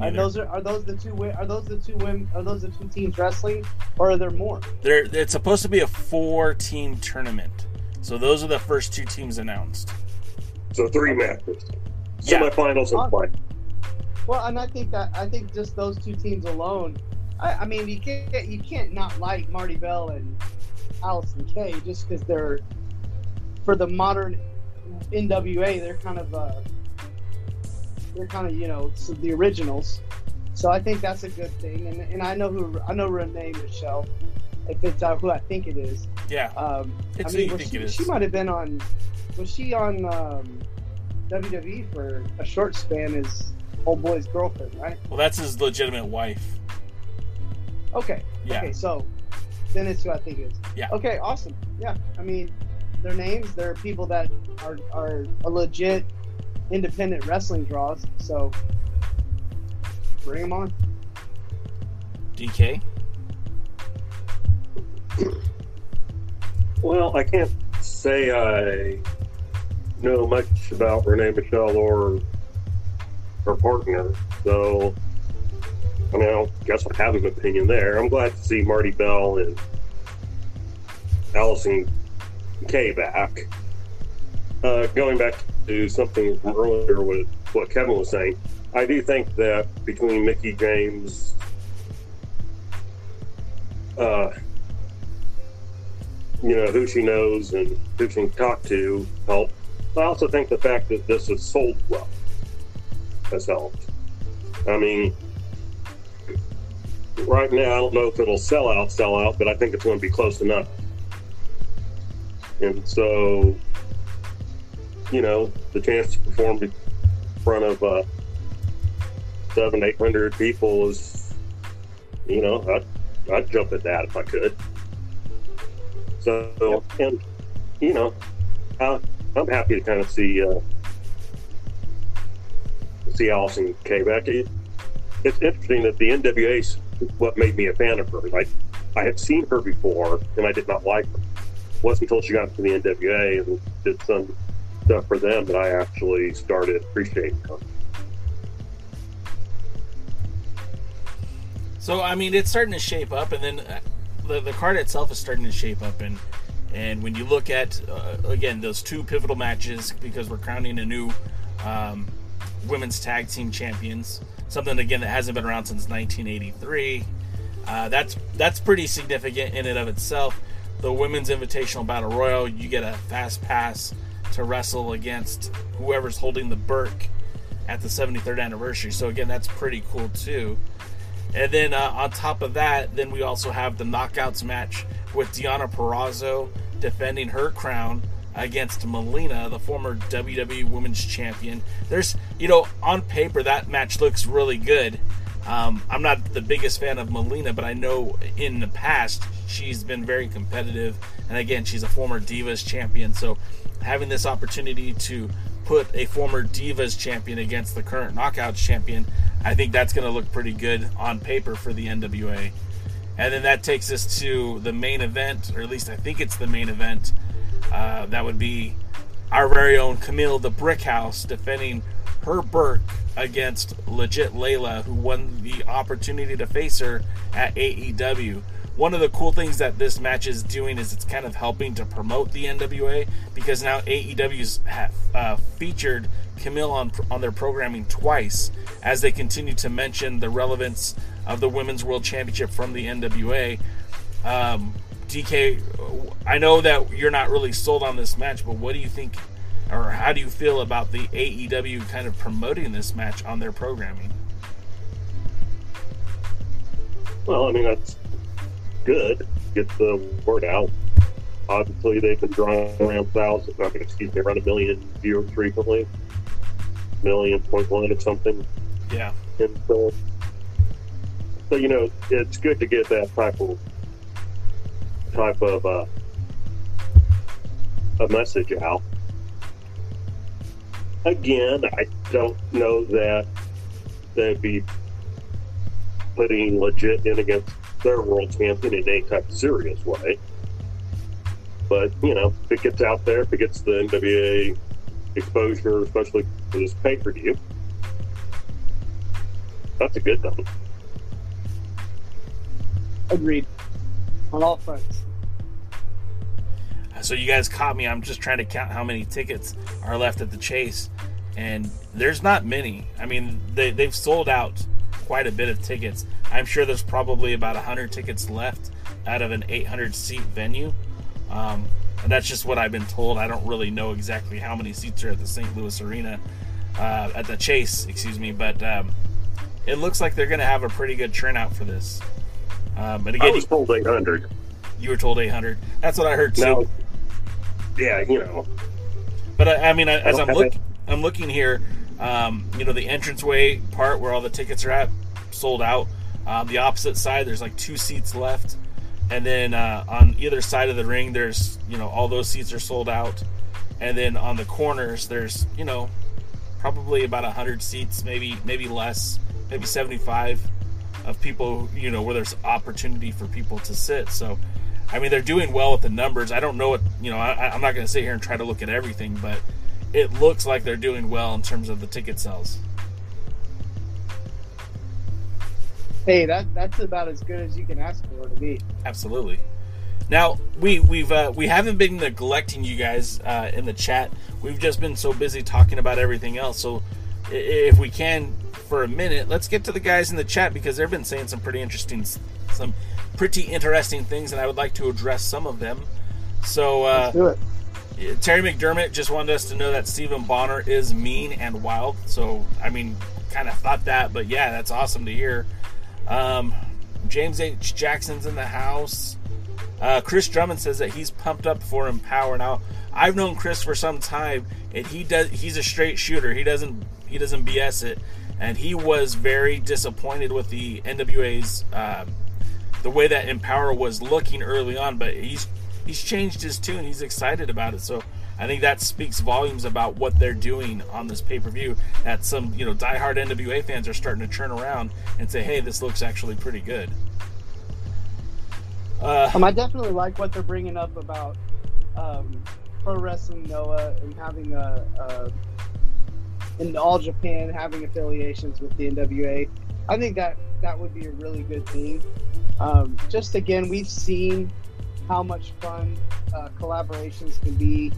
[SPEAKER 11] Are those are, are those the two are those the two women are those the two teams wrestling or are there more?
[SPEAKER 10] There, it's supposed to be a four team tournament. So those are the first two teams announced.
[SPEAKER 8] So three matches, yeah. semifinals and final.
[SPEAKER 11] Well, and I think that I think just those two teams alone. I, I mean, you can't you can't not like Marti Bell and Allysin Kay just because they're for the modern NWA. They're kind of uh, they're kind of you know the originals. So I think that's a good thing, and, and I know who I know Renee Michelle, if it's uh, who I think it is.
[SPEAKER 10] Yeah.
[SPEAKER 11] Um,
[SPEAKER 10] it's
[SPEAKER 11] I
[SPEAKER 10] mean, she,
[SPEAKER 11] she might have been on. Was she on um, WWE for a short span as old boy's girlfriend, right?
[SPEAKER 10] Well, that's his legitimate wife.
[SPEAKER 11] Okay.
[SPEAKER 10] Yeah.
[SPEAKER 11] Okay, so then it's who I think it is.
[SPEAKER 10] Yeah.
[SPEAKER 11] Okay, awesome. Yeah, I mean, their names, they're people that are are a legit independent wrestling draws. So bring them on.
[SPEAKER 10] DK.
[SPEAKER 8] Well, I can't say I know much about Renee Michelle or her partner, so I mean, I guess I have an opinion there. I'm glad to see Marti Bell and Allysin Kay back. Uh, going back to something from earlier with what Kevin was saying, I do think that between Mickie James, uh, you know, who she knows and who she can talk to help. I also think the fact that this is sold well has helped. I mean, right now, I don't know if it'll sell out, sell out, but I think it's going to be close enough. And so you know, the chance to perform in front of uh, seven, eight hundred people is, you know, I'd, I'd jump at that if I could. So, and you know, I, I'm happy to kind of see uh, see Allysin Kay back. It, it's interesting that the NWA's what made me a fan of her. Like, I had seen her before, and I did not like her. It wasn't until she got to the NWA and did some stuff for them that I actually started appreciating them.
[SPEAKER 10] So I mean, it's starting to shape up, and then uh, the the card itself is starting to shape up, and and when you look at uh, again those two pivotal matches because we're crowning a new um, women's tag team champions, something again that hasn't been around since 1983. Uh, that's that's pretty significant in and of itself. The women's invitational battle royal, you get a fast pass to wrestle against whoever's holding the Burke at the 73rd anniversary. So again, that's pretty cool too. And then uh, on top of that, then we also have the knockouts match with Deonna Purrazzo defending her crown against Melina, the former WWE Women's Champion. There's, you know, on paper that match looks really good. Um, I'm not the biggest fan of Melina, but I know in the past she's been very competitive, and again, she's a former Divas champion. So having this opportunity to put a former Divas champion against the current Knockouts champion, I think that's going to look pretty good on paper for the NWA. And then that takes us to the main event, or at least I think it's the main event. Uh, that would be our very own Kamille the Brickhouse defending her Burke against Legit Leyla, who won the opportunity to face her at AEW. One of the cool things that this match is doing is it's kind of helping to promote the NWA because now AEW's have uh, featured Kamille on on their programming twice as they continue to mention the relevance of the Women's World Championship from the NWA. Um, DK, I know that you're not really sold on this match, but what do you think, or how do you feel about the AEW kind of promoting this match on their programming?
[SPEAKER 8] Well, I mean that's good. Get the word out. Obviously, they've been drawing around thousand. I mean, excuse me, around a million viewers frequently, million point one or something.
[SPEAKER 10] Yeah.
[SPEAKER 8] And so, so you know, it's good to get that type of type of uh, a message out. Again, I don't know that they'd be putting legit in against their world champion in any type of serious way. But, you know, if it gets out there, if it gets the NWA exposure, especially for this pay per view, that's a good thing.
[SPEAKER 11] Agreed. On all fronts.
[SPEAKER 10] So you guys caught me. I'm just trying to count how many tickets are left at the Chase, and there's not many. I mean, they they've sold out quite a bit of tickets. I'm sure there's probably about 100 tickets left out of an 800 seat venue. Um, and that's just what I've been told. I don't really know exactly how many seats are at the St. Louis Arena, uh, at the Chase, excuse me. But um, it looks like they're going to have a pretty good turnout for this. Um, and again,
[SPEAKER 8] I was told 800.
[SPEAKER 10] You were told 800. That's what I heard too.
[SPEAKER 8] Now, yeah, you know.
[SPEAKER 10] But I, I mean, as I'm. I'm looking here. Um, you know, the entranceway part where all the tickets are at sold out. Um, the opposite side, there's like two seats left, and then uh, on either side of the ring, there's you know all those seats are sold out, and then on the corners, there's you know probably about hundred seats, maybe maybe less, maybe 75 of people. You know where there's opportunity for people to sit. So. I mean, they're doing well with the numbers. I don't know what you know. I, I'm not going to sit here and try to look at everything, but it looks like they're doing well in terms of the ticket sales.
[SPEAKER 11] Hey, that that's about as good as you can ask for to be.
[SPEAKER 10] Absolutely. Now we we've uh, we haven't been neglecting you guys uh, in the chat. We've just been so busy talking about everything else. So if we can for a minute, let's get to the guys in the chat because they've been saying some pretty interesting some pretty interesting things, and I would like to address some of them. So uh,
[SPEAKER 11] Do it.
[SPEAKER 10] Terry McDermott just wanted us to know that Stephan Bonnar is mean and wild. So, I mean, kind of thought that, but yeah, that's awesome to hear. Um, James H. Jackson's in the house. Uh, Chris Drummond says that he's pumped up for Empower. Now, I've known Chris for some time, and he does. He's a straight shooter. He doesn't. He doesn't BS it, and he was very disappointed with the NWA's uh, the way that Empower was looking early on. But he's he's changed his tune. He's excited about it. So I think that speaks volumes about what they're doing on this pay per view. That some you know diehard NWA fans are starting to turn around and say, "Hey, this looks actually pretty good." Uh,
[SPEAKER 11] Um, I definitely like what they're bringing up about um, pro wrestling Noah and having a, a in all Japan having affiliations with the NWA. I think that that would be a really good thing. Um, just again, we've seen how much fun uh, collaborations can be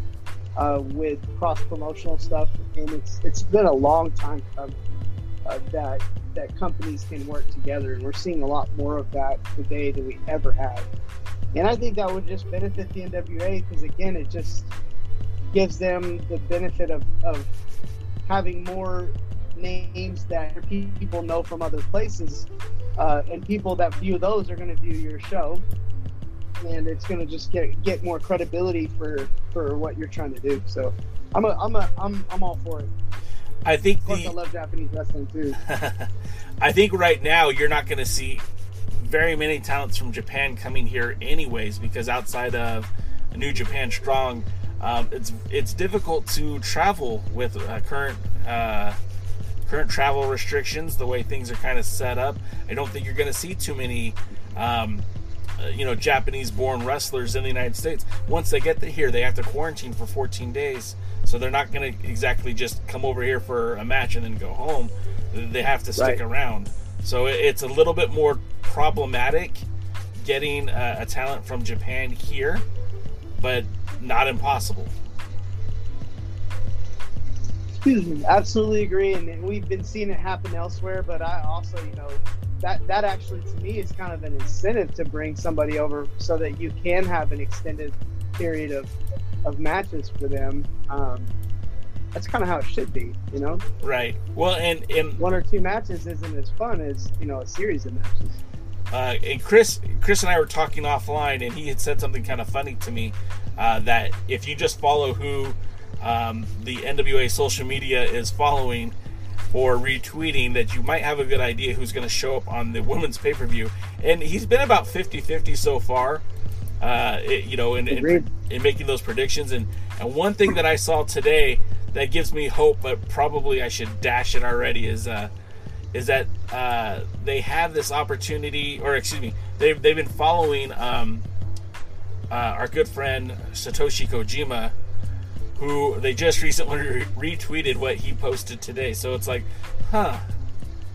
[SPEAKER 11] uh, with cross promotional stuff, and it's it's been a long time coming uh, that that companies can work together, and we're seeing a lot more of that today than we ever have. And I think that would just benefit the NWA because again, it just gives them the benefit of, of having more names that people know from other places, uh, and people that view those are going to view your show, and it's going to just get get more credibility for for what you're trying to do. So, I'm a I'm a I'm I'm all for it.
[SPEAKER 10] I think
[SPEAKER 11] Of course,
[SPEAKER 10] the
[SPEAKER 11] I love Japanese wrestling too.
[SPEAKER 10] I think right now you're not going to see very many talents from Japan coming here, anyways, because outside of New Japan Strong, um, it's it's difficult to travel with uh, current uh, current travel restrictions. The way things are kind of set up, I don't think you're going to see too many. Um, uh, you know, Japanese-born wrestlers in the United States. Once they get to here, they have to quarantine for 14 days. So they're not going to exactly just come over here for a match and then go home. They have to stick
[SPEAKER 11] Right.
[SPEAKER 10] around. So it's a little bit more problematic getting uh, a talent from Japan here, but not impossible.
[SPEAKER 11] Excuse me. Absolutely agree, and and we've been seeing it happen elsewhere. But I also, you know, that that actually to me is kind of an incentive to bring somebody over so that you can have an extended period of of matches for them. Um, that's kind of how it should be, you know.
[SPEAKER 10] Right. Well, and and
[SPEAKER 11] One or two matches isn't as fun as you know a series of matches.
[SPEAKER 10] uh, and Chris, Chris and I were talking offline, and he had said something kind of funny to me uh, that if you just follow who um, the NWA social media is following or retweeting, that you might have a good idea who's going to show up on the women's pay per view. And he's been about 50-50 so far. Uh, it- you know, in, in, in making those predictions, and and one thing that I saw today that gives me hope, but probably I should dash it already is. Uh, is that uh, they have this opportunity, or excuse me, they've, they've been following um, uh, our good friend Satoshi Kojima, who they just recently re- retweeted what he posted today. So it's like, huh,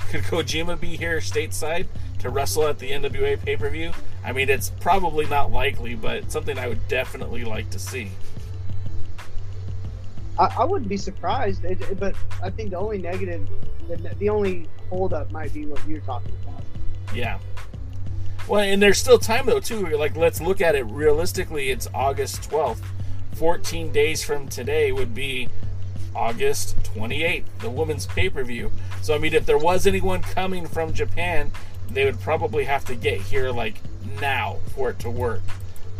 [SPEAKER 10] could Kojima be here stateside to wrestle at the NWA pay per view? I mean, it's probably not likely, but something I would definitely like to see.
[SPEAKER 11] I, I wouldn't be surprised, it, it- but I think the only negative, the, the only holdup might be what you're talking about.
[SPEAKER 10] Yeah. Well, and there's still time though too. Like, let's look at it realistically. It's August 12th. 14 days from today would be August 28th, the women's pay per view. So, I mean, if there was anyone coming from Japan, they would probably have to get here like now for it to work.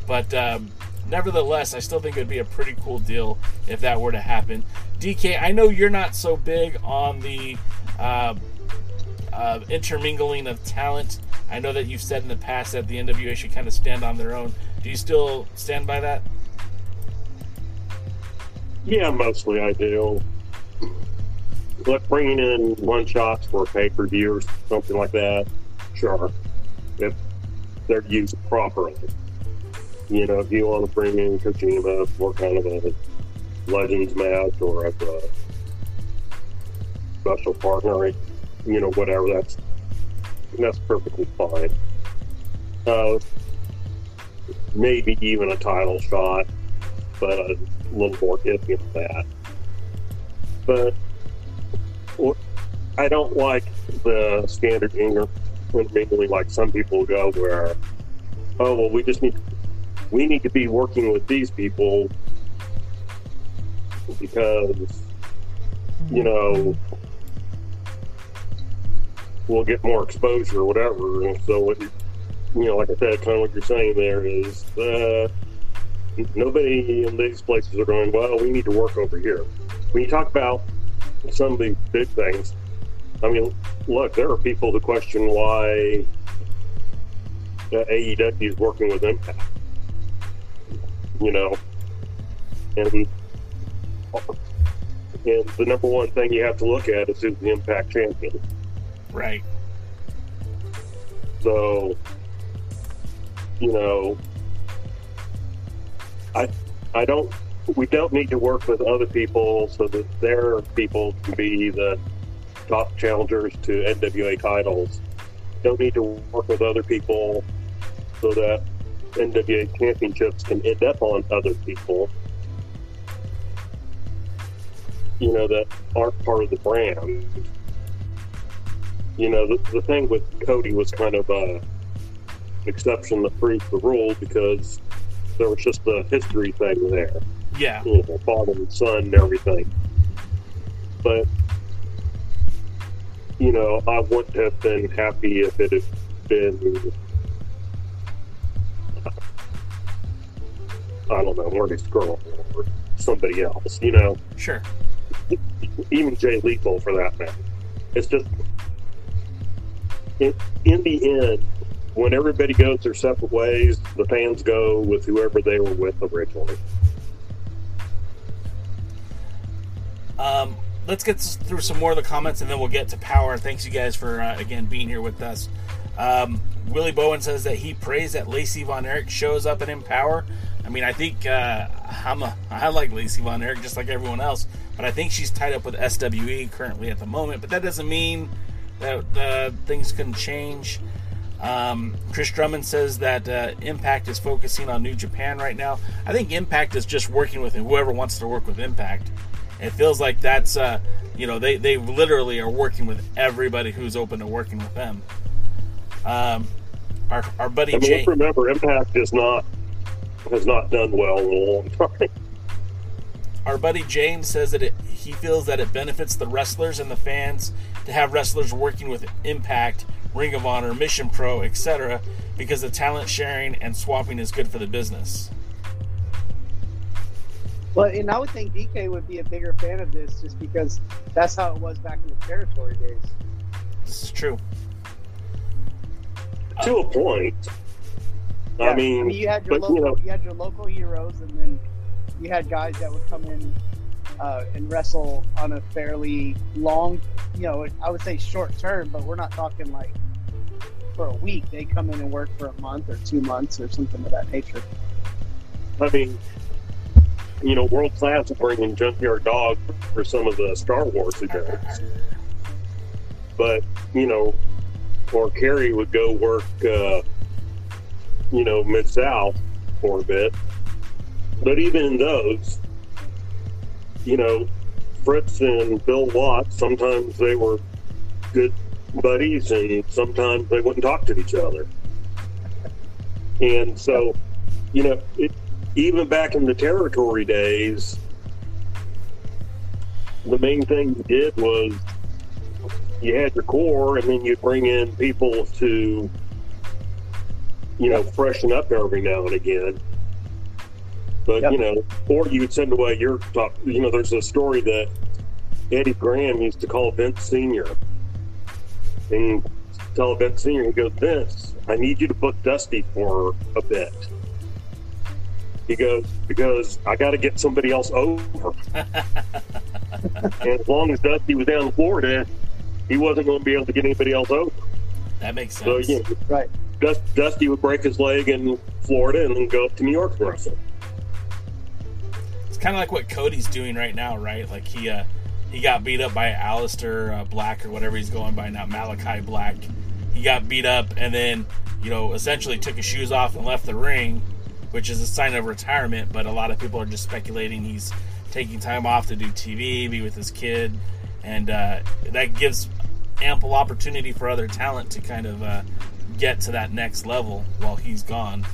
[SPEAKER 10] But um, nevertheless, I still think it would be a pretty cool deal if that were to happen. DK, I know you're not so big on the uh, uh, intermingling of talent. I know that you've said in the past that the NWA should kind of stand on their own. Do you still stand by that?
[SPEAKER 8] Yeah, mostly I do. Like bringing in one shots for a pay per view or something like that, sure. If they're used properly. You know, if you want to bring in Kojima for kind of a Legends match or as a special partner, you know, whatever, that's that's perfectly fine. Uh, maybe even a title shot, but a little more iffy than that. But I don't like the standard English intermingling like some people go where, oh well, we just need we need to be working with these people because you know we'll get more exposure or whatever. And so, you know, like I said, kind of what you're saying there is, uh, nobody in these places are going, well, we need to work over here. When you talk about some of these big things, I mean, look, there are people who question why AEW is working with Impact. You know, and and the number one thing you have to look at is who's the Impact champion.
[SPEAKER 10] Right.
[SPEAKER 8] So, you know, I I don't we don't need to work with other people so that their people can be the top challengers to NWA titles don't need to work with other people so that NWA championships can end up on other people. You know that aren't part of the brand. You know the, the thing with Cody was kind of a exception that proved the rule because there was just a history thing there.
[SPEAKER 10] Yeah.
[SPEAKER 8] You know, father and son and everything. But you know, I wouldn't have been happy if it had been I don't know, Marty Scurll or somebody else, you know.
[SPEAKER 10] Sure.
[SPEAKER 8] Even Jay Lethal for that matter. It's just in, in the end, when everybody goes their separate ways, the fans go with whoever they were with originally.
[SPEAKER 10] Um, let's get through some more of the comments and then we'll get to power. Thanks you guys for uh, again being here with us. Um, Willie Bowen says that he prays that Lacey Von Erich shows up in Empower. I mean, I think uh, I'm a, I like Lacey Von Erich just like everyone else, but I think she's tied up with SWE currently at the moment. But that doesn't mean that uh, things couldn't change. Um, Chris Drummond says that uh, Impact is focusing on New Japan right now. I think Impact is just working with whoever wants to work with Impact. It feels like that's, uh, you know, they, they literally are working with everybody who's open to working with them. Um, our, our buddy
[SPEAKER 8] I mean,
[SPEAKER 10] Jay.
[SPEAKER 8] remember, Impact is not has not done well in a long time.
[SPEAKER 10] Our buddy James says that it, he feels that it benefits the wrestlers and the fans to have wrestlers working with Impact, Ring of Honor, Mission Pro, etc., because the talent sharing and swapping is good for the business.
[SPEAKER 11] Well, and I would think DK would be a bigger fan of this just because that's how it was back in the territory days.
[SPEAKER 10] This is true.
[SPEAKER 8] to a point.
[SPEAKER 11] Yeah,
[SPEAKER 8] I mean,
[SPEAKER 11] you had your
[SPEAKER 8] but,
[SPEAKER 11] local,
[SPEAKER 8] you know,
[SPEAKER 11] you had your local heroes, and then you had guys that would come in uh, and wrestle on a fairly long, you know, I would say short term, but we're not talking like for a week. They come in and work for a month or two months or something of that nature.
[SPEAKER 8] I mean, you know, world class will bring in Junkyard Dog for some of the Star Wars events. But, you know, or Kerry would go work, uh, you know, Mid South for a bit. But even in those, you know, Fritz and Bill Watts, sometimes they were good buddies and sometimes they wouldn't talk to each other. And so, you know, it, even back in the territory days, the main thing you did was you had your core, and then you'd bring in people to, you know, freshen up every now and again. But
[SPEAKER 11] Yep.
[SPEAKER 8] you know, or you would send away your top. You know, there's a story that Eddie Graham used to call Vince Senior, and tell Vince Senior, he goes, Vince, I need you to book Dusty for a bit. He goes, because I got to get somebody else over. and as long as Dusty was down in Florida, he wasn't going to be able to get anybody else over.
[SPEAKER 10] That makes
[SPEAKER 8] So,
[SPEAKER 10] sense.
[SPEAKER 8] you know,
[SPEAKER 11] Right.
[SPEAKER 8] Dusty would break his leg in Florida and then go up to New York to wrestle.
[SPEAKER 10] Kind of like what Cody's doing right now, right? Like he uh, he got beat up by Aleister uh, Black or whatever he's going by now, Malachi Black. He got beat up and then you know essentially took his shoes off and left the ring, which is a sign of retirement. But a lot of people are just speculating he's taking time off to do TV, be with his kid, and uh, that gives ample opportunity for other talent to kind of uh, get to that next level while he's gone.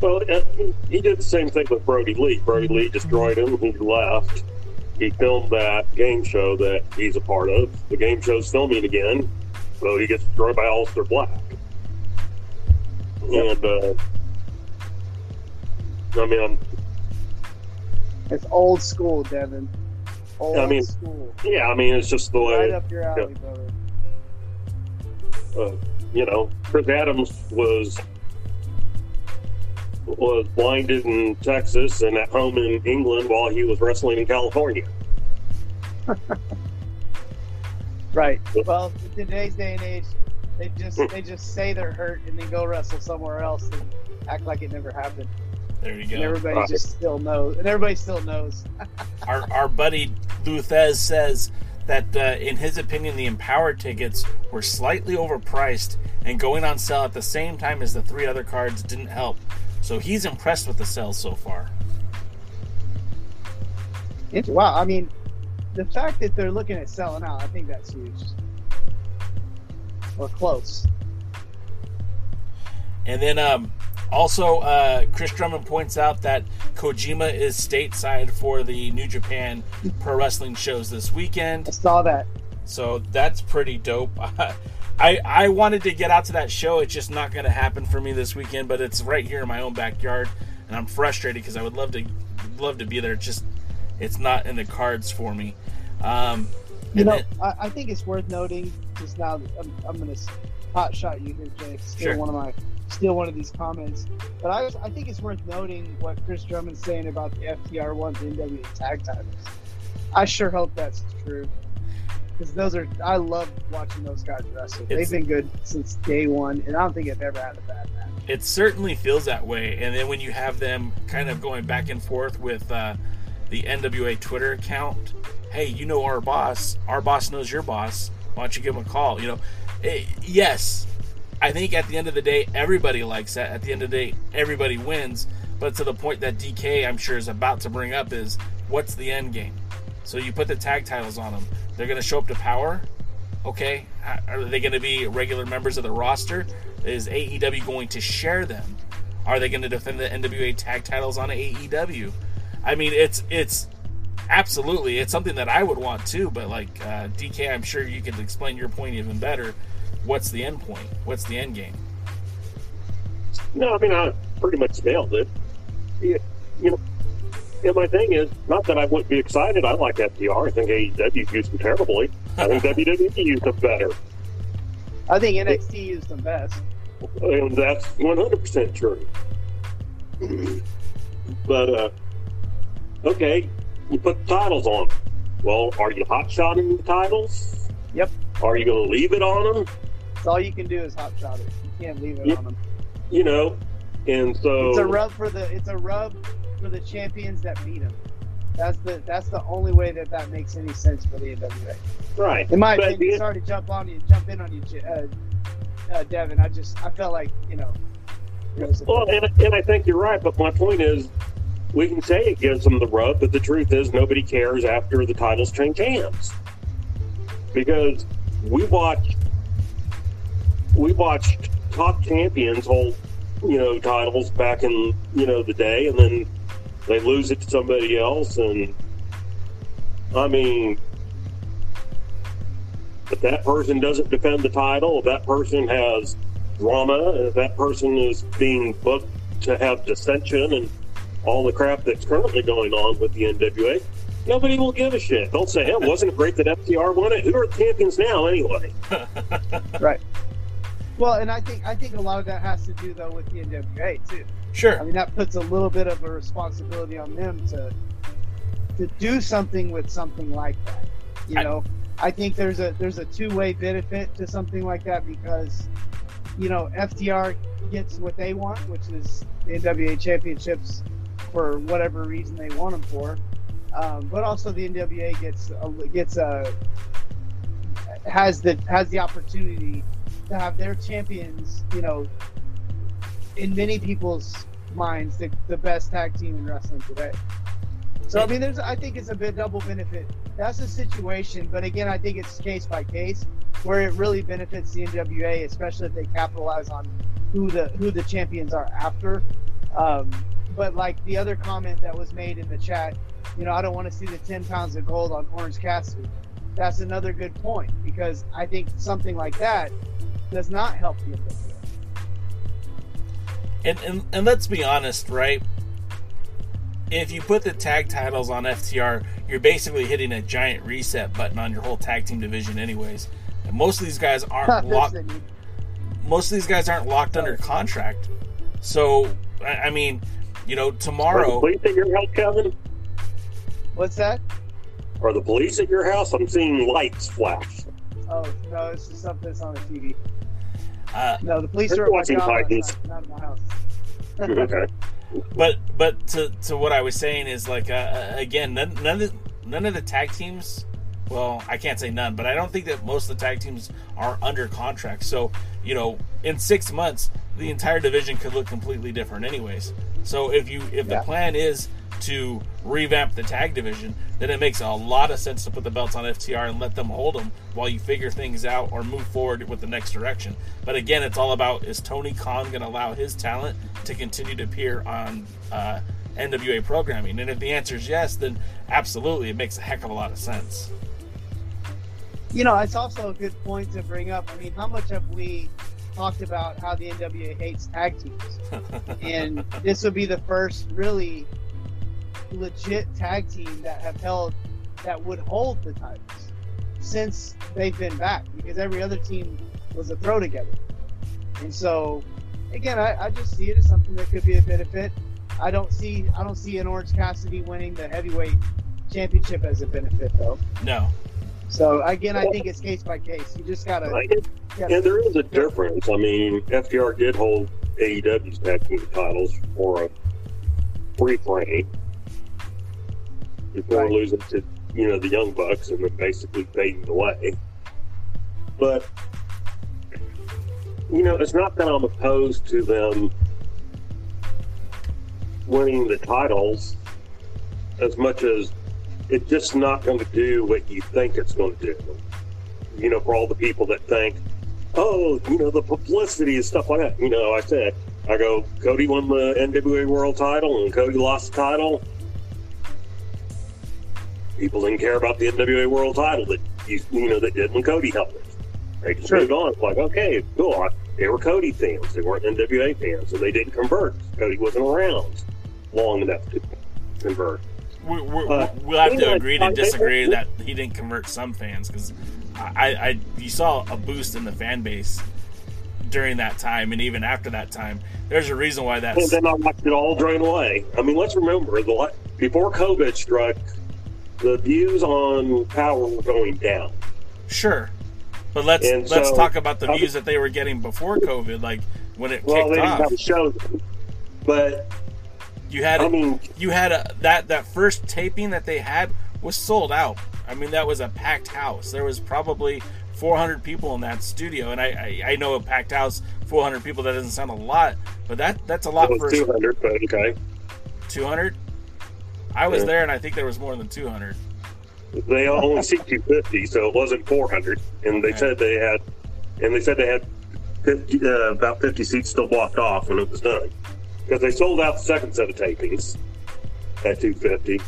[SPEAKER 8] Well, uh, he did the same thing with Brodie Lee. Brodie Lee destroyed him. He left. He filmed that game show that he's a part of. The game show's filming again, so he gets destroyed by Aleister Black. And, uh, I mean, I'm,
[SPEAKER 11] It's old school, Devin. Old
[SPEAKER 8] I mean,
[SPEAKER 11] school.
[SPEAKER 8] yeah, I mean, it's just the
[SPEAKER 11] Right
[SPEAKER 8] way,
[SPEAKER 11] up your alley, brother.
[SPEAKER 8] uh, you know, Chris Adams was was blinded in Texas and at home in England while he was wrestling in California.
[SPEAKER 11] Right. Well, in today's day and age, they just they just say they're hurt and then go wrestle somewhere else and act like it never happened.
[SPEAKER 10] There you
[SPEAKER 11] And
[SPEAKER 10] go.
[SPEAKER 11] everybody
[SPEAKER 8] Right.
[SPEAKER 11] just still knows. And everybody still knows.
[SPEAKER 10] our, our buddy Luthez says that, uh, in his opinion, the Empower tickets were slightly overpriced and going on sale at the same time as the three other cards didn't help. So he's impressed with the sales so far.
[SPEAKER 11] It's wow. I mean, the fact that they're looking at selling out, I think that's huge. Or close.
[SPEAKER 10] And then um, also, uh, Chris Drummond points out that Kojima is stateside for the New Japan Pro Wrestling shows this weekend.
[SPEAKER 11] I saw that.
[SPEAKER 10] So that's pretty dope. I I wanted to get out to that show. It's just not going to happen for me this weekend. But it's right here in my own backyard, and I'm frustrated because I would love to love to be there. Just it's not in the cards for me. Um,
[SPEAKER 11] You know,
[SPEAKER 10] then-
[SPEAKER 11] I, I think it's worth noting just now. I'm, I'm going to hot shot you here, Jake. Steal
[SPEAKER 10] Sure.
[SPEAKER 11] one of my steal one of these comments. But I, I think it's worth noting what Chris Drummond's saying about the FTR ones NWA tag titles. I sure hope that's true. Because those are, I love watching those guys wrestle.
[SPEAKER 10] It's-
[SPEAKER 11] They've been good since day one, and I don't think I've ever had a bad match.
[SPEAKER 10] it certainly feels that way. And then when you have them kind of going back and forth with uh, the NWA Twitter account, hey, you know our boss, our boss knows your boss. Why don't you give him a call? You know, Eh, yes, I think at the end of the day, everybody likes that. At the end of the day, everybody wins. But to the point that DK, I'm sure, is about to bring up is what's the end game? So you put the tag titles on them. They're going to show up to Power. Okay, are they going to be regular members of the roster? Is AEW going to share them? Are they going to defend the NWA tag titles on AEW? I mean, it's it's absolutely it's something that I would want too. But like uh, DK, I'm sure you can explain your point even better. What's the end point? What's the end game?
[SPEAKER 8] No, I mean, I pretty much nailed it. You, you know, and my thing is, not that I wouldn't be excited. I like FTR. I think AEW used them terribly. I think WWE used them better.
[SPEAKER 11] I think NXT used them best.
[SPEAKER 8] And that's 100% true. but, uh, okay, you put the titles on. Well, are you hot shotting the titles?
[SPEAKER 11] Yep.
[SPEAKER 8] Are you going to leave it on them?
[SPEAKER 11] That's all you can do is hot shot it. You can't leave it
[SPEAKER 8] Yeah.
[SPEAKER 11] on them.
[SPEAKER 8] You know, and so.
[SPEAKER 11] It's a rub for the it's a rub for the champions that beat them. That's the that's the only way that that makes any sense for the NWA.
[SPEAKER 8] Right.
[SPEAKER 11] In my
[SPEAKER 8] But
[SPEAKER 11] opinion,
[SPEAKER 8] the-
[SPEAKER 11] sorry to jump on you, jump in on you, uh, uh, Devin. I just I felt like you know. it was a-
[SPEAKER 8] Well, and, and I think you're right, but my point is, we can say it gives them the rub, but the truth is nobody cares after the titles change hands. Because we watched, we watched top champions hold, you know, titles back in you know the day, and then they lose it to somebody else, and I mean. If that person doesn't defend the title, if that person has drama, if that person is being booked to have dissension and all the crap that's currently going on with the NWA, nobody will give a shit. They'll say, "Hell, wasn't it great that FTR won it? Who are the champions now, anyway?"
[SPEAKER 11] right. Well, and I think I think a lot of that has to do though with the NWA too.
[SPEAKER 10] Sure.
[SPEAKER 11] I mean that puts a little bit of a responsibility on them to to do something with something like that. You
[SPEAKER 10] I-
[SPEAKER 11] know, I think there's a there's a two way benefit to something like that because you know FTR gets what they want, which is the NWA championships for whatever reason they want them for. Um, but also the NWA gets a, gets a has the has the opportunity to have their champions, you know, in many people's minds, the, the best tag team in wrestling today. So I mean, there's I think it's a bit double benefit. That's the situation, but again, I think it's case by case where it really benefits the NWA, especially if they capitalize on who the who the champions are after. Um, but like the other comment that was made in the chat, you know, I don't want to see the 10 pounds of gold on Orange Cassidy. That's another good point because I think something like that does not help the NWA.
[SPEAKER 10] And, and and let's be honest, right? If you put the tag titles on FTR, you're basically hitting a giant reset button on your whole tag team division, anyways. And most of these guys aren't locked. Most of these guys aren't locked under contract. So, I, I mean, you know,
[SPEAKER 8] Are the
[SPEAKER 10] tomorrow.
[SPEAKER 8] police at your house, Kevin?
[SPEAKER 11] what's that?
[SPEAKER 8] Are the police at your house? I'm seeing lights flash.
[SPEAKER 11] Oh no, it's just something that's on the TV.
[SPEAKER 10] Uh,
[SPEAKER 11] No, the police
[SPEAKER 8] They're
[SPEAKER 11] at my
[SPEAKER 8] watching
[SPEAKER 11] job, last
[SPEAKER 8] Titans.
[SPEAKER 11] night, not my house.
[SPEAKER 8] okay.
[SPEAKER 10] but but to, to what I was saying is like uh, again none, none of none of the tag teams well, I can't say none, but I don't think that most of the tag teams are under contract. So, you know, in six months, the entire division could look completely different, anyways. So, if you if
[SPEAKER 11] Yeah.
[SPEAKER 10] the plan is to revamp the tag division, then it makes a lot of sense to put the belts on FTR and let them hold them while you figure things out or move forward with the next direction. But again, it's all about is Tony Khan going to allow his talent to continue to appear on uh, NWA programming? And if the answer is yes, then absolutely, it makes a heck of a lot of sense.
[SPEAKER 11] You know, it's also a good point to bring up. I mean, how much have we talked about how the NWA hates tag teams? and this will be the first really legit tag team that have held that would hold the titles since they've been back because every other team was a throw together. And so again I, I just see it as something that could be a benefit. I don't see I don't see an Orange Cassidy winning the heavyweight championship as a benefit though.
[SPEAKER 10] No.
[SPEAKER 11] So again I think it's case by case. You just gotta
[SPEAKER 8] Right.
[SPEAKER 11] gotta-
[SPEAKER 8] And there is a difference. I mean, FTR did hold AEW's tag team titles for a brief reign before
[SPEAKER 11] Right.
[SPEAKER 8] losing to, you know, the Young Bucks and then basically fading away. But, you know, it's not that I'm opposed to them winning the titles as much as it's just not going to do what you think it's going to do. You know, for all the people that think, oh, you know, the publicity and stuff like that. You know, I said, I go, Cody won the NWA World title and Cody lost the title. People didn't care about the NWA World title that you, you know that did when Cody held it. They just
[SPEAKER 11] Sure.
[SPEAKER 8] moved on. It's like, okay, cool. I- They were Cody fans. They weren't NWA fans, so they didn't convert. Cody wasn't around long enough to convert.
[SPEAKER 10] We, we,
[SPEAKER 8] Uh,
[SPEAKER 10] we'll have to agree to disagree that he didn't convert some fans because I, I, you saw a boost in the fan base during that time and even after that time. There's a reason why
[SPEAKER 8] And then I watched it all drain away. I mean, let's remember the before COVID struck, the views on Power were going down.
[SPEAKER 10] sure. But let's
[SPEAKER 8] And
[SPEAKER 10] let's
[SPEAKER 8] so-
[SPEAKER 10] talk about the views that they were getting before COVID, like when it
[SPEAKER 8] Well,
[SPEAKER 10] kicked
[SPEAKER 8] they
[SPEAKER 10] off.
[SPEAKER 8] have a show, but
[SPEAKER 10] You had
[SPEAKER 8] I mean,
[SPEAKER 10] you had a, that that first taping that they had was sold out. I mean, that was a packed house. There was probably 400 people in that studio, and I I, I know a packed house, 400 people. That doesn't sound a lot, but that that's a lot for
[SPEAKER 8] was 200, but okay.
[SPEAKER 10] 200. I was
[SPEAKER 8] Yeah.
[SPEAKER 10] there, and I think there was more than 200.
[SPEAKER 8] They only seat 250, so it wasn't 400. And they
[SPEAKER 10] Okay.
[SPEAKER 8] said they had, and they said they had 50, uh, about 50 seats still blocked off when it was done. Because they sold out the second set of tapings at 250.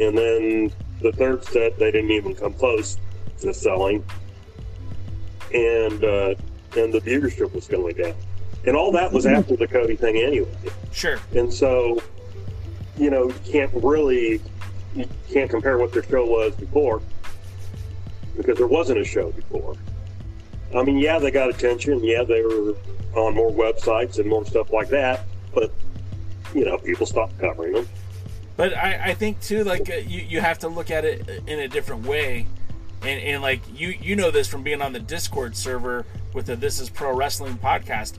[SPEAKER 8] And then the third set, they didn't even come close to selling. And, uh, and the viewership was going down. And all that was after the Cody thing anyway.
[SPEAKER 10] Sure.
[SPEAKER 8] And so, you know, you can't really you can't compare what their show was before because there wasn't a show before. I mean, yeah, they got attention. Yeah, they were on more websites and more stuff like that. But you know, people stopped covering them.
[SPEAKER 10] But I, I think too, like uh, you, you have to look at it in a different way, and, and like you you know this from being on the Discord server with the This Is Pro Wrestling podcast.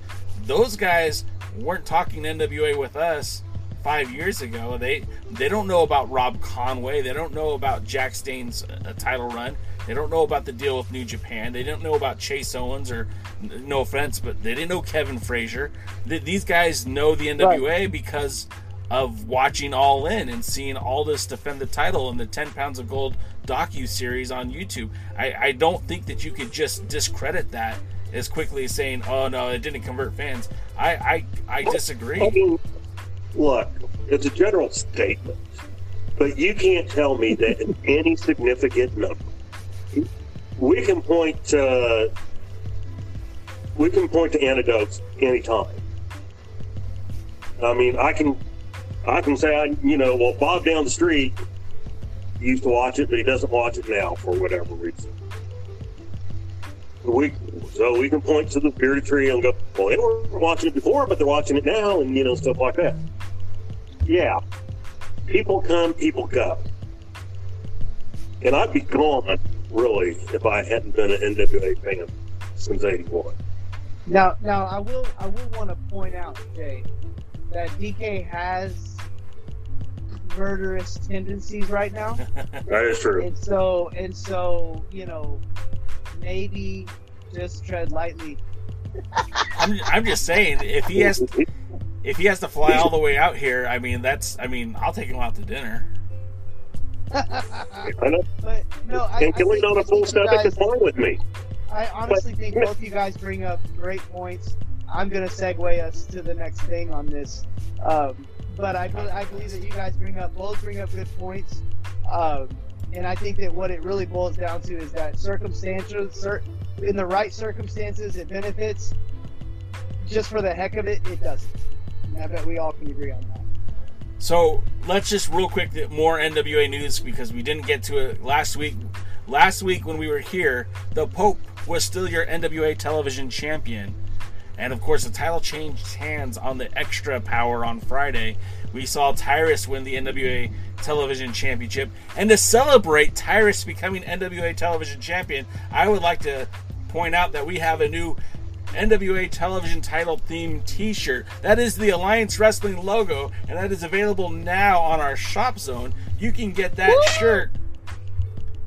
[SPEAKER 10] Those guys weren't talking NWA with us five years ago. They they don't know about Rob Conway. They don't know about Jax Dane's uh, title run. They don't know about the deal with New Japan. They don't know about Chase Owens or no offense, but they didn't know Kevin Frazier. Th- these guys know the NWA because of watching All In and seeing Aldis defend the title in the 10 Pounds of Gold docu series on YouTube. I, I don't think that you could just discredit that as quickly as saying, "Oh no, it didn't convert fans." I I, I
[SPEAKER 8] I
[SPEAKER 10] disagree.
[SPEAKER 8] mean, look, it's a general statement, but you can't tell me that in any significant number, we can point to we can point to anecdotes anytime. I mean, I can I can say, I, you know, well, Bob down the street used to watch it, but he doesn't watch it now for whatever reason. We so we can point to the bearded tree and go, well, they weren't watching it before, but they're watching it now, and you know stuff like that. Yeah, people come, people go, and I'd be gone really if I hadn't been an NWA fan since '81.
[SPEAKER 11] Now, now I will I will want to point out, Jay, that DK has murderous tendencies right now.
[SPEAKER 8] That is true.
[SPEAKER 11] And so, and so, you know, maybe just tread lightly.
[SPEAKER 10] I'm, I'm just saying, if he has if he has to fly all the way out here, I mean, that's I mean, I'll take him out to dinner.
[SPEAKER 8] I know.
[SPEAKER 11] But no, I,
[SPEAKER 8] And
[SPEAKER 11] I
[SPEAKER 8] on
[SPEAKER 11] I
[SPEAKER 8] a full
[SPEAKER 11] think you
[SPEAKER 8] stomach is fine with me.
[SPEAKER 11] I honestly think both you guys bring up great points. I'm going to segue us to the next thing on this. Um, but I, I believe that you guys bring up both bring up good points. Um, and I think that what it really boils down to is that circumstances, cir- in the right circumstances, it benefits. Just for the heck of it, it doesn't. I bet we all can agree on that.
[SPEAKER 10] So let's just real quick more NWA news because we didn't get to it last week. Last week when we were here, the Pope was still your NWA television champion. And of course, the title changed hands on the Extra Power on Friday. We saw Tyrus win the NWA Television Championship. And to celebrate Tyrus becoming NWA Television Champion, I would like to point out that we have a new NWA television title theme t shirt. That is the Alliance Wrestling logo, and that is available now on our shop zone. You can get that shirt,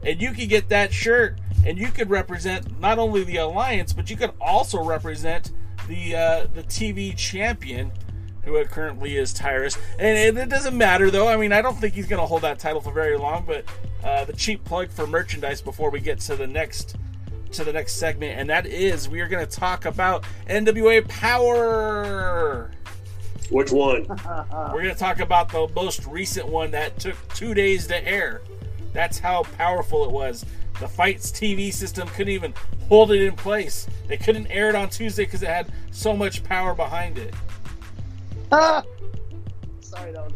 [SPEAKER 10] and you can get that shirt, and you could represent not only the Alliance, but you could also represent the uh, the TV champion, who currently is Tyrus. And it, it doesn't matter though. I mean, I don't think he's going to hold that title for very long. But uh, the cheap plug for merchandise before we get to the next to the next segment, and that is we are going to talk about NWA Power.
[SPEAKER 8] Which one?
[SPEAKER 10] We're going to talk about the most recent one that took two days to air. That's how powerful it was. The FITE TV system couldn't even hold it in place. They couldn't air it on Tuesday because it had so much power behind it. Ah!
[SPEAKER 11] Sorry, that was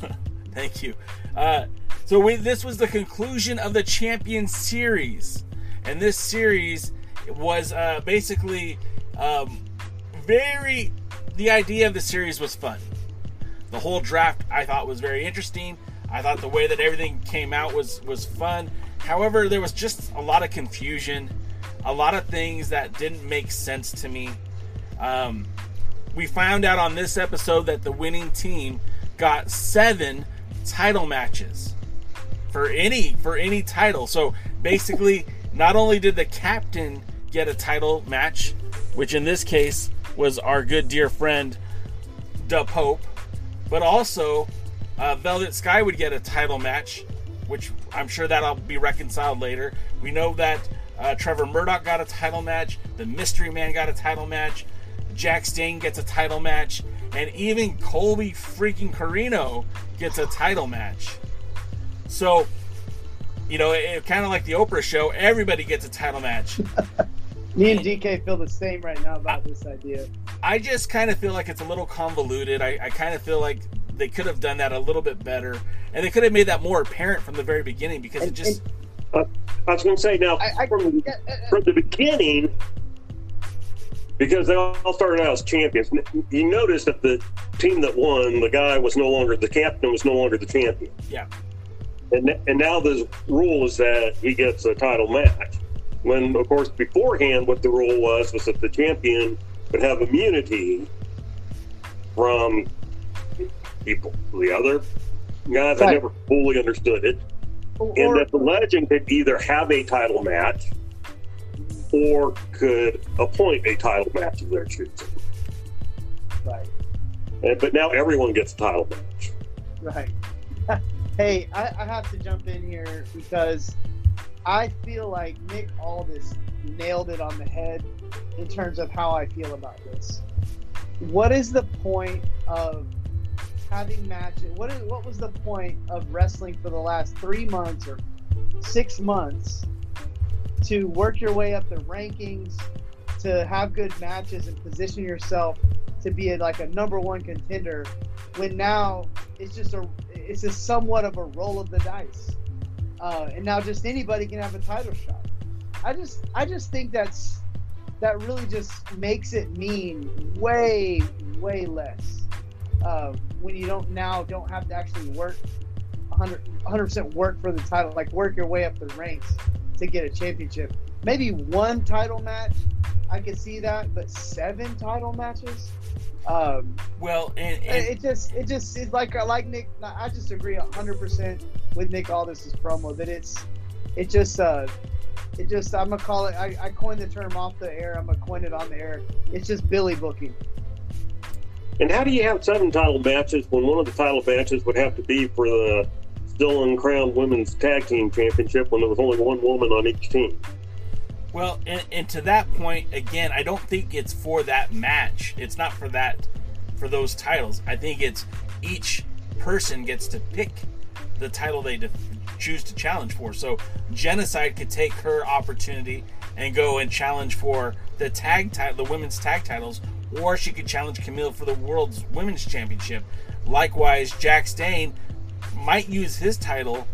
[SPEAKER 11] funny.
[SPEAKER 10] Thank you. Uh, so we, this was the conclusion of the Champion Series, and this series was uh, basically um, very. The idea of the series was fun. The whole draft I thought was very interesting. I thought the way that everything came out was was fun. However, there was just a lot of confusion, a lot of things that didn't make sense to me. Um, we found out on this episode that the winning team got seven title matches for any for any title. So basically, not only did the captain get a title match, which in this case was our good dear friend the Pope, but also uh, Velvet Sky would get a title match, which I'm sure that'll be reconciled later. We know that uh, Trevor Murdoch got a title match, the Mystery Man got a title match, Jax Dane gets a title match, and even Colby freaking Corino gets a title match. So, you know, it, it kind of like the Oprah show, everybody gets a title match.
[SPEAKER 11] Me and DK feel the same right now about this idea.
[SPEAKER 10] I just kind of feel like it's a little convoluted. I, I kind of feel like they could have done that a little bit better, and they could have made that more apparent from the very beginning because it just.
[SPEAKER 8] Uh, I was going to say now
[SPEAKER 11] I- I-
[SPEAKER 8] from,
[SPEAKER 11] yeah, uh, uh,
[SPEAKER 8] from the beginning, because they all started out as champions. You notice that the team that won, the guy was no longer the captain, was no longer the champion,
[SPEAKER 10] Yeah.
[SPEAKER 8] and and now the rule is that he gets a title match. When of course beforehand, what the rule was was that the champion would have immunity from people. The other guys, I never fully understood it
[SPEAKER 11] Or,
[SPEAKER 8] and that the legend could either have a title match or could appoint a title match of their choosing.
[SPEAKER 11] right,
[SPEAKER 8] And, but now everyone gets a title match.
[SPEAKER 11] right. hey, I, I have to jump in here because I feel like Nick Aldis nailed it on the head in terms of how I feel about this. What is the point of having matches? What is what was the point of wrestling for the last three months or six months to work your way up the rankings, to have good matches and position yourself to be a, like a number one contender, when now it's just a it's just somewhat of a roll of the dice, uh, and now just anybody can have a title shot. I just I just think that's that really just makes it mean way way less uh, when you don't now don't have to actually work 100 percent work for the title, like work your way up the ranks to get a championship. Maybe one title match, I could see that, but seven title matches, Um,
[SPEAKER 10] well, and,
[SPEAKER 11] and it just it just it's like like Nick. I just agree hundred percent with Nick Aldis's promo that it's it just uh it just I'm gonna call it. I, I coined the term off the air. I'm gonna coin it on the air. It's just Billy booking.
[SPEAKER 8] And how do you have seven title matches when one of the title matches would have to be for the still uncrowned women's tag team championship when there was only one woman on each team?
[SPEAKER 10] Well, and, and to that point, again, I don't think it's for that match. It's not for that, for those titles. I think it's each person gets to pick the title they def- choose to challenge for. So, Genocide could take her opportunity and go and challenge for the tag title, the women's tag titles, or she could challenge Kamille for the world's women's championship. Likewise, Jax Dane might use his title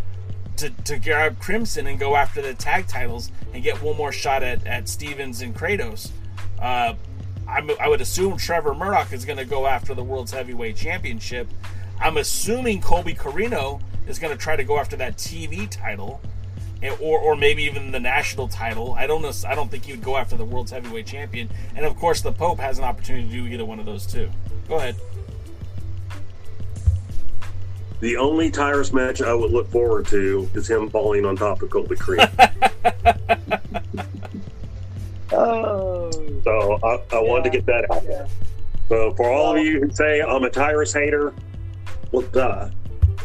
[SPEAKER 10] to, to grab Crimson and go after the tag titles and get one more shot at, at Stevens and Kratos. Uh, I'm, I would assume Trevor Murdoch is going to go after the World's Heavyweight Championship. I'm assuming Colby Corino is going to try to go after that TV title, or or maybe even the national title. I don't know. I don't think he would go after the World's Heavyweight Champion. And of course, the Pope has an opportunity to do either one of those too. Go ahead.
[SPEAKER 8] The only Tyrus match I would look forward to is him falling on top of Colby Creed.
[SPEAKER 11] oh.
[SPEAKER 8] So I, I wanted to get that out there. So for all of you who say I'm a Tyrus hater, well, duh.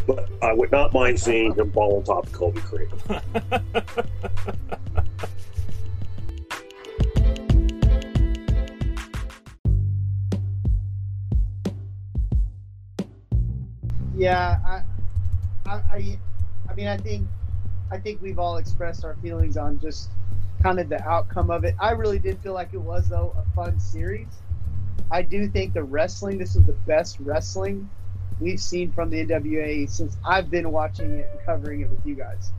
[SPEAKER 8] But I would not mind seeing him fall on top of Colby Creed.
[SPEAKER 11] yeah, I, I, I, mean, I think, I think we've all expressed our feelings on just kind of the outcome of it. I really did feel like it was though a fun series. I do think the wrestling. This is the best wrestling we've seen from the NWA since I've been watching it and covering it with you guys.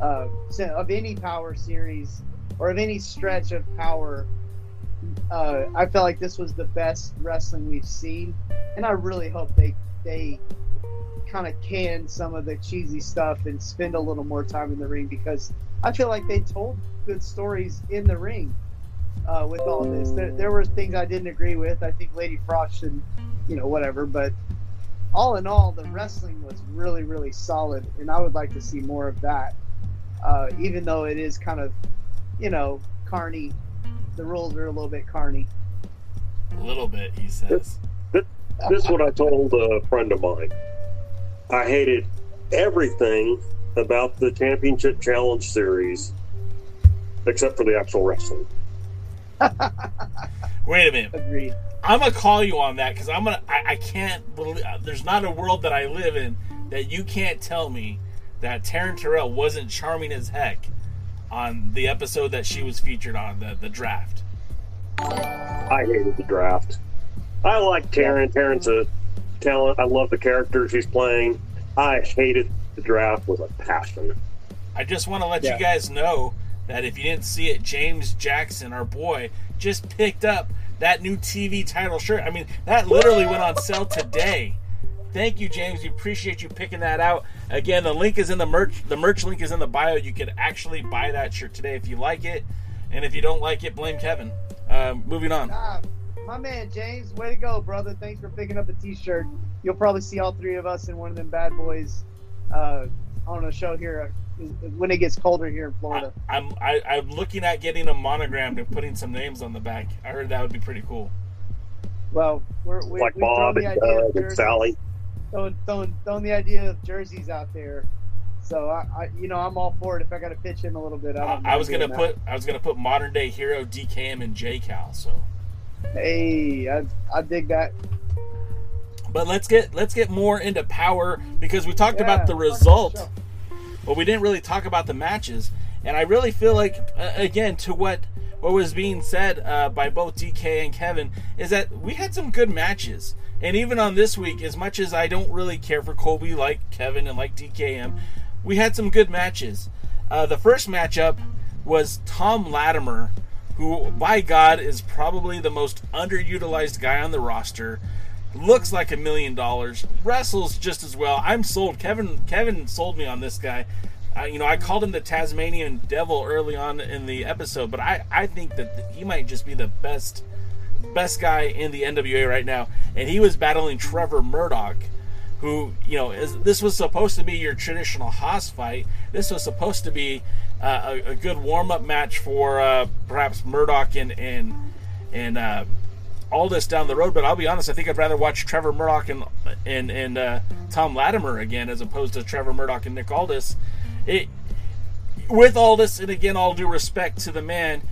[SPEAKER 11] Uh, of any power series or of any stretch of power, uh, I felt like this was the best wrestling we've seen, and I really hope they they kind of can some of the cheesy stuff and spend a little more time in the ring because I feel like they told good stories in the ring uh, with all this. There, there were things I didn't agree with. I think Lady Frost should, you know, whatever. But all in all, the wrestling was really, really solid, and I would like to see more of that. Uh, even though it is kind of, you know, carny. The rules are a little bit carny.
[SPEAKER 10] A little bit, he says.
[SPEAKER 8] This, this, this is what I told a friend of mine. I hated everything about the Championship Challenge series except for the actual wrestling.
[SPEAKER 10] Wait a minute.
[SPEAKER 11] Agreed.
[SPEAKER 10] I'm gonna call you on that because I'm gonna. I, I can't believe. uh, There's not a world that I live in that you can't tell me that Taryn Terrell wasn't charming as heck on the episode that she was featured on the the draft.
[SPEAKER 8] I hated the draft. I like Taryn. Taryn's a talent. I love the character she's playing. I hated the draft with a passion.
[SPEAKER 10] I just want to let
[SPEAKER 8] Yeah.
[SPEAKER 10] you guys know that if you didn't see it, James Jackson, our boy, just picked up that new TV title shirt. I mean, that literally went on sale today. Thank you, James. We appreciate you picking that out. Again, the link is in the merch. The merch link is in the bio. You can actually buy that shirt today if you like it, and if you don't like it, blame Kevin. Um, moving on.
[SPEAKER 11] My man James, way to go, brother! Thanks for picking up a T-shirt. You'll probably see all three of us in one of them bad boys uh, on a show here uh, when it gets colder here in Florida.
[SPEAKER 10] I'm I, I'm looking at getting a monogrammed and putting some names on the back. I heard that would be pretty cool.
[SPEAKER 11] Well, we're we,
[SPEAKER 8] Like
[SPEAKER 11] we've thrown
[SPEAKER 8] Bob
[SPEAKER 11] the
[SPEAKER 8] and
[SPEAKER 11] idea of
[SPEAKER 8] and Sally.
[SPEAKER 11] Throwing, throwing, throwing the idea of jerseys out there. So I, I, you know, I'm all for it. If I got to pitch in a little bit, I, don't
[SPEAKER 10] I, I was gonna
[SPEAKER 11] doing
[SPEAKER 10] put I was gonna put modern day hero DKM and J Cal. So,
[SPEAKER 11] that. Hey, I, I dig that.
[SPEAKER 10] but let's get let's get more into power because we talked
[SPEAKER 11] Yeah,
[SPEAKER 10] about the result, but we didn't really talk about the matches. And I really feel like uh, again to what what was being said uh, by both DK and Kevin is that we had some good matches. And even on this week, as much as I don't really care for Colby like Kevin and like DKM, we had some good matches. Uh, the first matchup was Tom Latimer, who, by God, is probably the most underutilized guy on the roster. Looks like a million dollars, wrestles just as well. I'm sold. Kevin Kevin sold me on this guy. Uh, you know, I called him the Tasmanian Devil early on in the episode, but I, I think that he might just be the best best guy in the NWA right now, and he was battling Trevor Murdoch, who you know is this was supposed to be your traditional hoss fight. This was supposed to be uh, a, a, good warm up match for uh, perhaps Murdoch and and and uh, Aldis down the road. But I'll be honest, I think I'd rather watch Trevor Murdoch and and and uh, Tom Latimer again as opposed to Trevor Murdoch and Nick Aldis. It with Aldis, and again, all due respect to the man,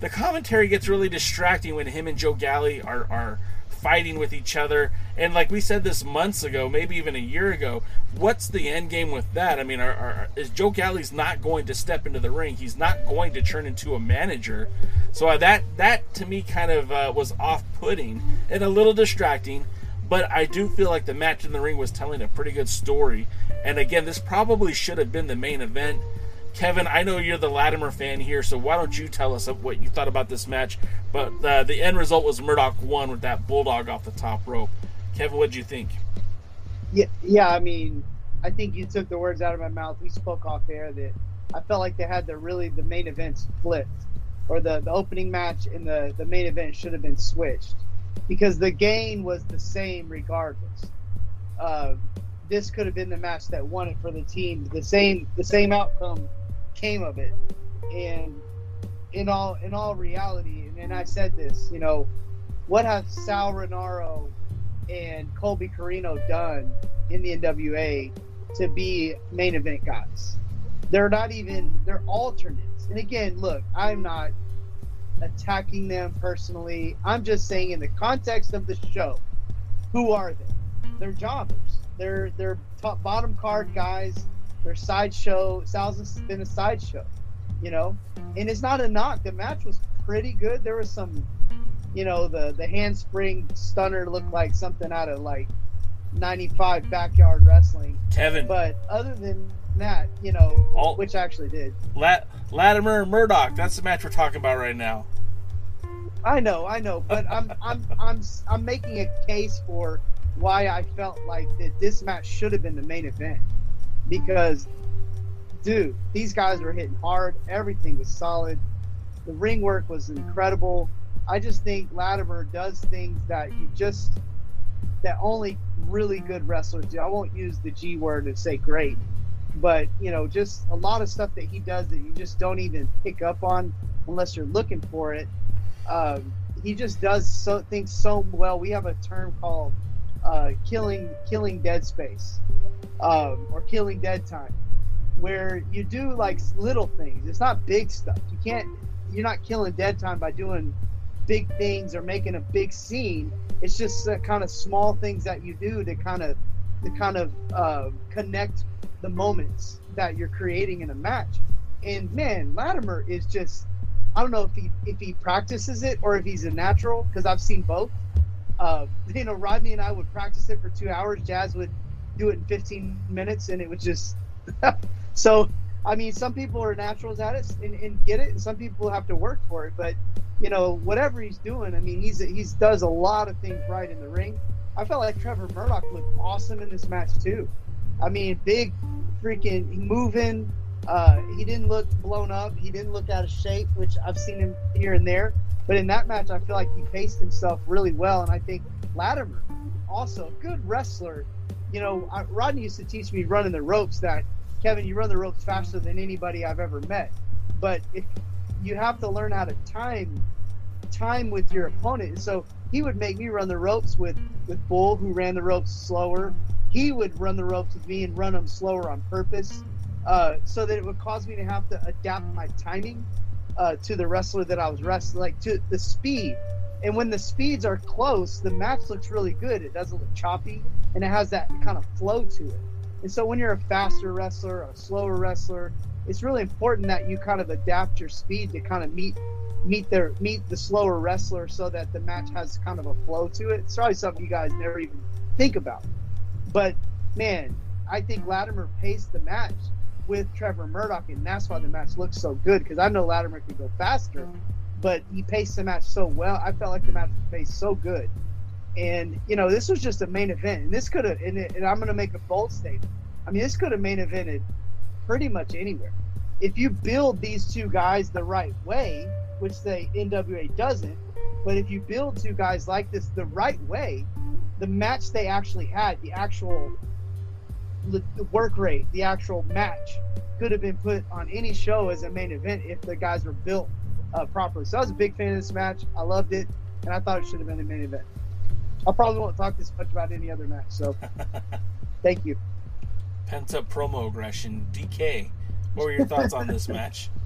[SPEAKER 10] the commentary gets really distracting when him and Joe Galli are are fighting with each other. And like we said this months ago, maybe even a year ago, what's the end game with that? I mean, are, are, is Joe Galli's not going to step into the ring? He's not going to turn into a manager. So uh, that that to me kind of uh, was off-putting and a little distracting. But I do feel like the match in the ring was telling a pretty good story. And again, this probably should have been the main event. Kevin, I know you're the Latimer fan here, so why don't you tell us what you thought about this match? But uh, the end result was Murdoch won with that bulldog off the top rope. Kevin, what did you think?
[SPEAKER 11] Yeah, yeah. I mean, I think you took the words out of my mouth. We spoke off air that I felt like they had the really the main events flipped, or the the opening match and the the main event should have been switched, because the gain was the same regardless. Uh, this could have been the match that won it for the team. The same the same outcome came of it. And in all in all reality, and, and I said this, you know, what have Sal Rinauro and Colby Corino done in the NWA to be main event guys? They're not even they're alternates. And again, look, I'm not attacking them personally. I'm just saying in the context of the show, who are they? They're jobbers. They're they're top bottom card guys their sideshow. Sal's has been a sideshow, you know, and it's not a knock. The match was pretty good. There was some, you know, the the handspring stunner looked like something out of like '95 backyard wrestling.
[SPEAKER 10] Kevin,
[SPEAKER 11] but other than that, you know, which actually did.
[SPEAKER 10] Lat- Latimer and Murdoch. That's the match we're talking about right now.
[SPEAKER 11] I know, I know, but I'm I'm I'm I'm making a case for why I felt like that this match should have been the main event because, dude, these guys were hitting hard. Everything was solid. The ring work was incredible. I just think Latimer does things that you just that only really good wrestlers do. I won't use the G word to say great, but you know, just a lot of stuff that he does that you just don't even pick up on unless you're looking for it. Um, he just does so things so well. We have a term called uh, killing killing dead space, um, or killing dead time, where you do like little things. It's not big stuff. You can't. You're not killing dead time by doing big things or making a big scene. It's just uh, kind of small things that you do to kind of to kind of uh, connect the moments that you're creating in a match. And man, Latimer is just I don't know if he if he practices it or if he's a natural because I've seen both. Uh, you know, Rodney and I would practice it for two hours. Jazz would do it in 15 minutes, and it was just so. I mean, some people are naturals at it and, and, get it, and some people have to work for it. But you know, whatever he's doing, I mean, he's he's does a lot of things right in the ring. I felt like Trevor Murdoch looked awesome in this match too. I mean, big, freaking moving. Uh, he didn't look blown up. He didn't look out of shape, which I've seen him here and there. But in that match, I feel like he paced himself really well, and I think Latimer, also a good wrestler. You know, Rodney used to teach me running the ropes that Kevin, you run the ropes faster than anybody I've ever met. But if you have to learn how to time time with your opponent, so he would make me run the ropes with with Bull, who ran the ropes slower. He would run the ropes with me and run them slower on purpose, uh, so that it would cause me to have to adapt my timing uh, to the wrestler that I was wrestling, like to the speed. And when the speeds are close, the match looks really good. It doesn't look choppy, and it has that kind of flow to it. And so when you're a faster wrestler, a slower wrestler, it's really important that you kind of adapt your speed to kind of meet meet their meet the slower wrestler so that the match has kind of a flow to it. It's probably something you guys never even think about. But man, I think Latimer paced the match with Trevor Murdoch, and that's why the match looks so good. Because I know Latimer could go faster, but he paced the match so well. I felt like the match was paced so good, and you know this was just a main event, and this could have. And, and I'm going to make a bold statement. I mean, this could have main evented pretty much anywhere. If you build these two guys the right way, which the NWA doesn't, But if you build two guys like this the right way, the match they actually had, the actual the work rate, the actual match could have been put on any show as a main event if the guys were built uh, properly. So I was a big fan of this match. I loved it, and I thought it should have been a main event. I probably won't talk this much about any other match. So thank you.
[SPEAKER 10] Pent up promo aggression. DK, what were your thoughts on this match?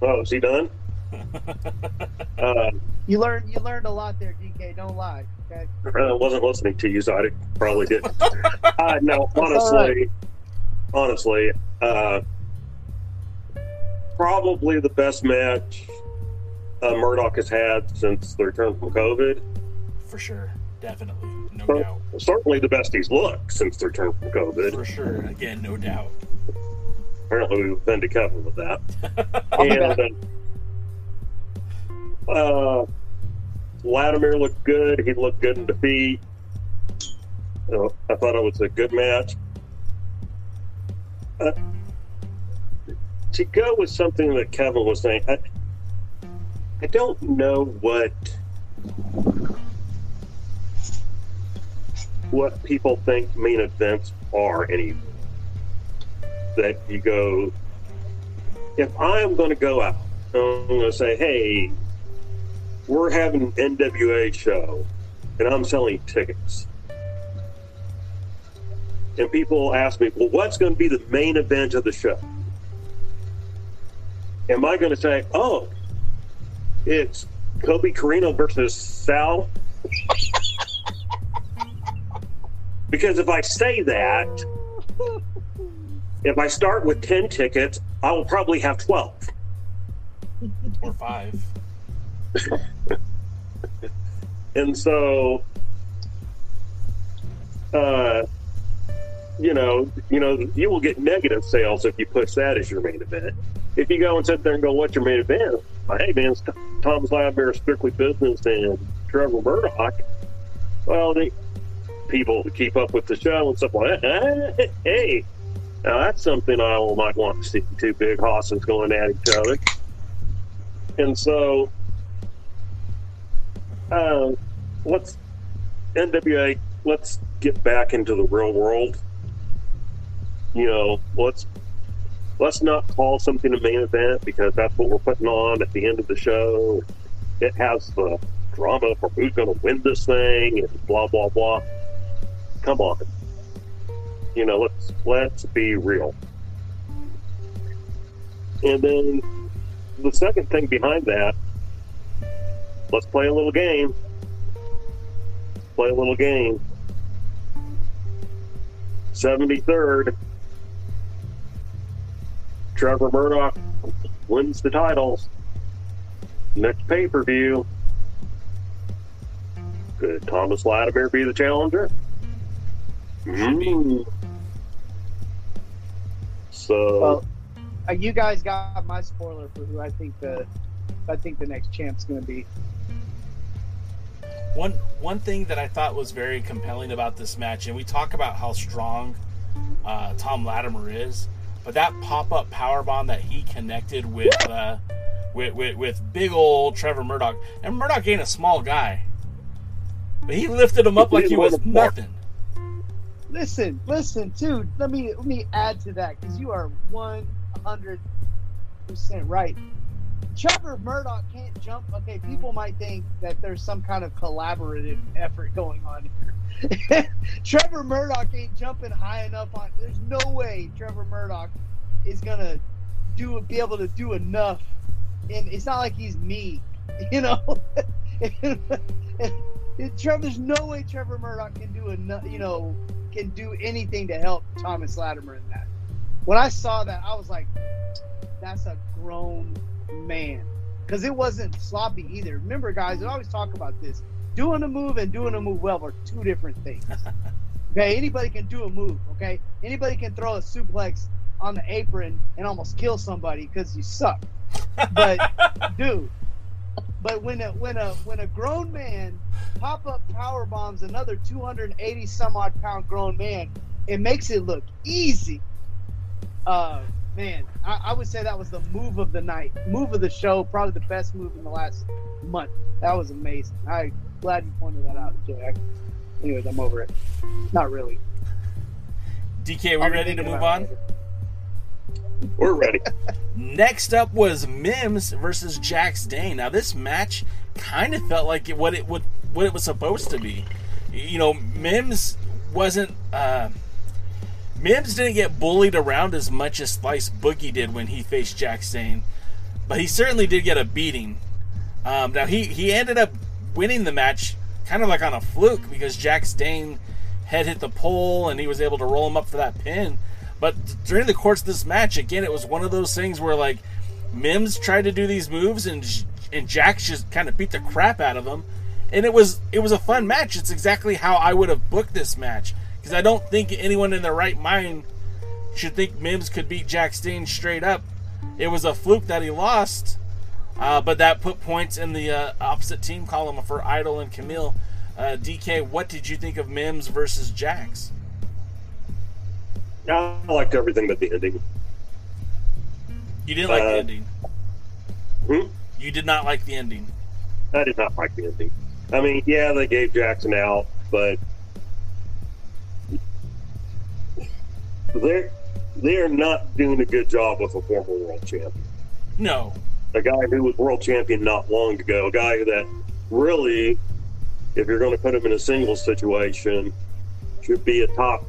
[SPEAKER 8] Oh, is he done? uh,
[SPEAKER 11] You learned you learned a lot there, DK. Don't lie. Okay.
[SPEAKER 8] I wasn't listening to you, so I probably didn't. uh, no, honestly, honestly, uh, probably the best match uh, Murdoch has had since the return from COVID.
[SPEAKER 10] For sure. Definitely. No
[SPEAKER 8] Cer-
[SPEAKER 10] doubt.
[SPEAKER 8] Certainly the best he's looked since the return from COVID.
[SPEAKER 10] For sure. Again, no doubt.
[SPEAKER 8] Apparently, we offended Kevin with that.
[SPEAKER 11] I'll be back.
[SPEAKER 8] and uh, uh, Latimer looked good. He looked good in defeat. Uh, I thought it was a good match. Uh, to go with something that Kevin was saying, I, I don't know what what people think main events are anymore. That you go, if I am going to go out, I'm going to say, hey, we're having an NWA show, and I'm selling tickets. And people ask me, well, what's going to be the main event of the show? Am I going to say, oh, it's Colby Corino versus Sal? because if I say that, if I start with 10 tickets, I will probably have 12.
[SPEAKER 10] Or five.
[SPEAKER 8] And so, uh, you know, you know, you will get negative sales if you push that as your main event. If you go and sit there and go, "What's your main event?" Like, hey, man, it's Thomas Latimer, Strictly Business, and Trevor Murdoch. Well, the people to keep up with the show and stuff like that. Hey, now that's something I might want to see two big hosses going at each other. And so, uh, let's NWA. Let's get back into the real world. You know, let's let's not call something a main event because that's what we're putting on at the end of the show. It has the drama for who's going to win this thing and blah blah blah. Come on, you know, let's let's be real. And then the second thing behind that, let's play a little game. Play a little game. 73rd. Trevor Murdoch wins the titles. Next pay per view. Could Thomas Latimer be the challenger? Mm. So,
[SPEAKER 11] Well, uh, you guys got my spoiler for who I think the I think the next champ's going to be.
[SPEAKER 10] One one thing that I thought was very compelling about this match, and we talk about how strong uh, Tom Latimer is, but that pop up power bomb that he connected with, uh, with with with big old Trevor Murdoch, and Murdoch ain't a small guy, but he lifted him up like he was nothing.
[SPEAKER 11] Listen, listen, dude. Let me let me add to that because you are one hundred percent right. Trevor Murdoch can't jump. Okay, people might think that there's some kind of collaborative effort going on here. Trevor Murdoch ain't jumping high enough on. There's no way Trevor Murdoch is gonna do be able to do enough. And it's not like he's me, you know. Trevor, there's no way Trevor Murdoch can do enough. You know, can do anything to help Thomas Latimer in that. When I saw that, I was like, "That's a grown man," because it wasn't sloppy either. Remember, guys, I always talk about this: doing a move and doing a move well are two different things. okay, anybody can do a move. Okay, anybody can throw a suplex on the apron and almost kill somebody because you suck. But dude, but when a when a when a grown man pop up power bombs another 280 some odd pound grown man, it makes it look easy. Uh, man, I, I would say that was the move of the night, move of the show, probably the best move in the last month. That was amazing. I'm glad you pointed that out, Jay. I, anyways, I'm over it. Not really.
[SPEAKER 10] DK, are we
[SPEAKER 11] I'll
[SPEAKER 10] ready to move on?
[SPEAKER 11] later.
[SPEAKER 8] We're ready.
[SPEAKER 10] Next up was Mims versus Jax Dane. Now this match kind of felt like it, what it would what it was supposed to be. You know, Mims wasn't uh, Mims didn't get bullied around as much as Slice Boogie did when he faced Jax Dane, but he certainly did get a beating. Um, now he he ended up winning the match kind of like on a fluke because Jax Dane had hit the pole and he was able to roll him up for that pin. But during the course of this match, again, it was one of those things where like Mims tried to do these moves and and Jax just kind of beat the crap out of him, and it was it was a fun match. It's exactly how I would have booked this match because I don't think anyone in their right mind should think Mims could beat Jax Dane straight up. It was a fluke that he lost, uh, but that put points in the uh, opposite team column for Idol and Kamille. Uh, DK, what did you think of Mims versus Jax?
[SPEAKER 8] I liked everything but the ending.
[SPEAKER 10] You didn't like
[SPEAKER 8] Uh,
[SPEAKER 10] the ending.
[SPEAKER 8] Hmm?
[SPEAKER 10] You did not like the ending.
[SPEAKER 8] I did not like the ending. I mean, yeah, they gave Jackson out, but they're they're not doing a good job with a former world champion.
[SPEAKER 10] No,
[SPEAKER 8] A guy who was world champion not long ago, a guy that really, if you're going to put him in a single situation, should be a top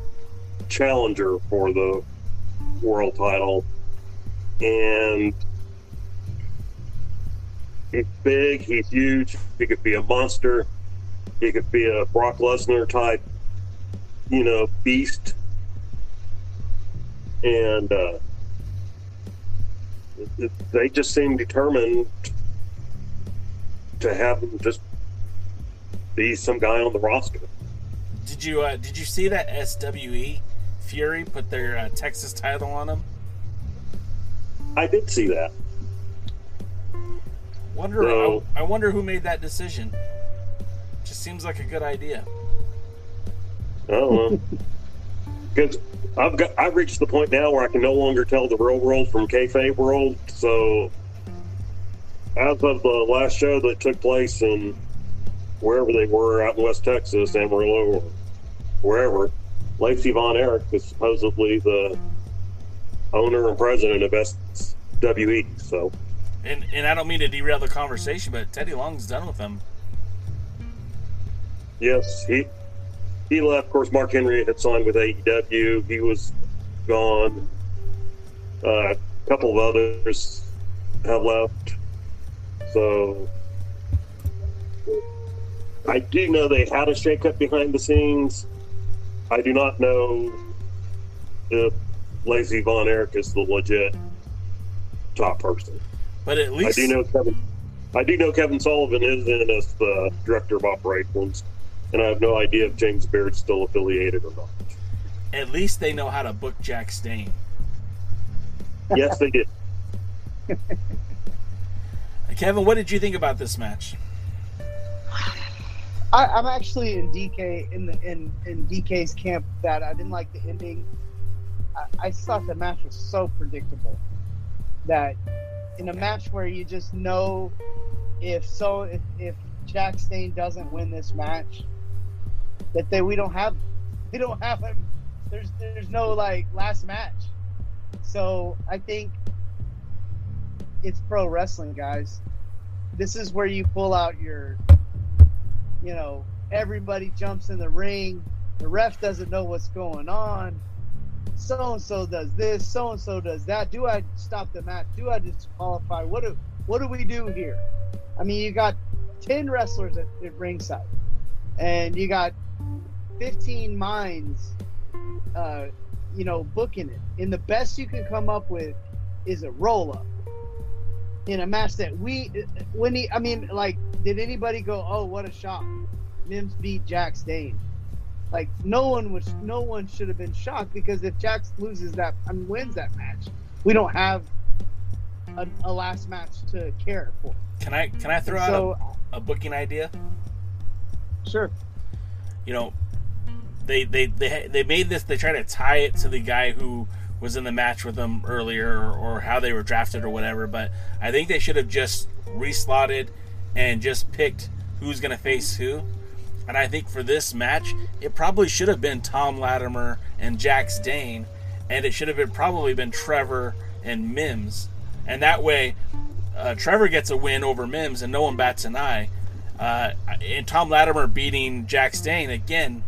[SPEAKER 8] challenger for the world title. And he's big, he's huge, he could be a monster, he could be a Brock Lesnar type, you know, beast. And uh, it- it- they just seem determined to have him just be some guy on the roster.
[SPEAKER 10] did you uh, did you see that SWE Fury put their uh, Texas title on him?
[SPEAKER 8] I did see that.
[SPEAKER 10] Wonder
[SPEAKER 8] No.
[SPEAKER 10] I, I wonder who made that decision. Just seems like a good idea.
[SPEAKER 8] I don't know. Because I've got I've reached the point now where I can no longer tell the real world from kayfabe world. So, as of the last show that took place in wherever they were out in West Texas, Amarillo, or wherever, Lacey Von Erich is supposedly the owner and president of SWE. So,
[SPEAKER 10] And and I don't mean to derail the conversation, but Teddy Long's done with them.
[SPEAKER 8] yes, he he left. Of course, Mark Henry had signed with AEW. He was gone. Uh, a couple of others have left. So I do know they had a shakeup behind the scenes. I do not know if Lacey Von Erich is the legit top person.
[SPEAKER 10] But at least I
[SPEAKER 8] do know Kevin. I do know Kevin Sullivan is in as the director of operations, and I have no idea if James Baird's still affiliated or not.
[SPEAKER 10] at least they know how to book Jax Dane.
[SPEAKER 8] Yes, they did.
[SPEAKER 10] Kevin, what did you think about this match?
[SPEAKER 11] I, I'm actually in DK in the in in DK's camp that I didn't like the ending. I, I thought the match was so predictable that in a match where you just know if so if, if Jax Dane doesn't win this match, that they we don't have we don't have him. There's there's no like last match. So I think it's pro wrestling, guys. This is where you pull out your you know, everybody jumps in the ring. The ref doesn't know what's going on. So and so does this. So and so does that. Do I stop the match? Do I disqualify? What do What do we do here? I mean, you got ten wrestlers at, at ringside, and you got fifteen minds, uh, you know, booking it. And the best you can come up with is a roll up in a match that we when he I mean like did anybody go oh what a shock Mims beat Jax Dane like no one was no one should have been shocked because if Jax loses that and wins that match we don't have a, a last match to care for
[SPEAKER 10] Can I can I throw
[SPEAKER 11] so
[SPEAKER 10] out a, a booking idea?
[SPEAKER 11] sure
[SPEAKER 10] You know, they they they they made this. They try to tie it to the guy who was in the match with them earlier or, or how they were drafted or whatever. But I think they should have just reslotted and just picked who's going to face who. And I think for this match, it probably should have been Tom Latimer and Jax Dane, and it should have been probably been Trevor and Mims. And that way, uh, Trevor gets a win over Mims, and no one bats an eye. Uh, and Tom Latimer beating Jax Dane again,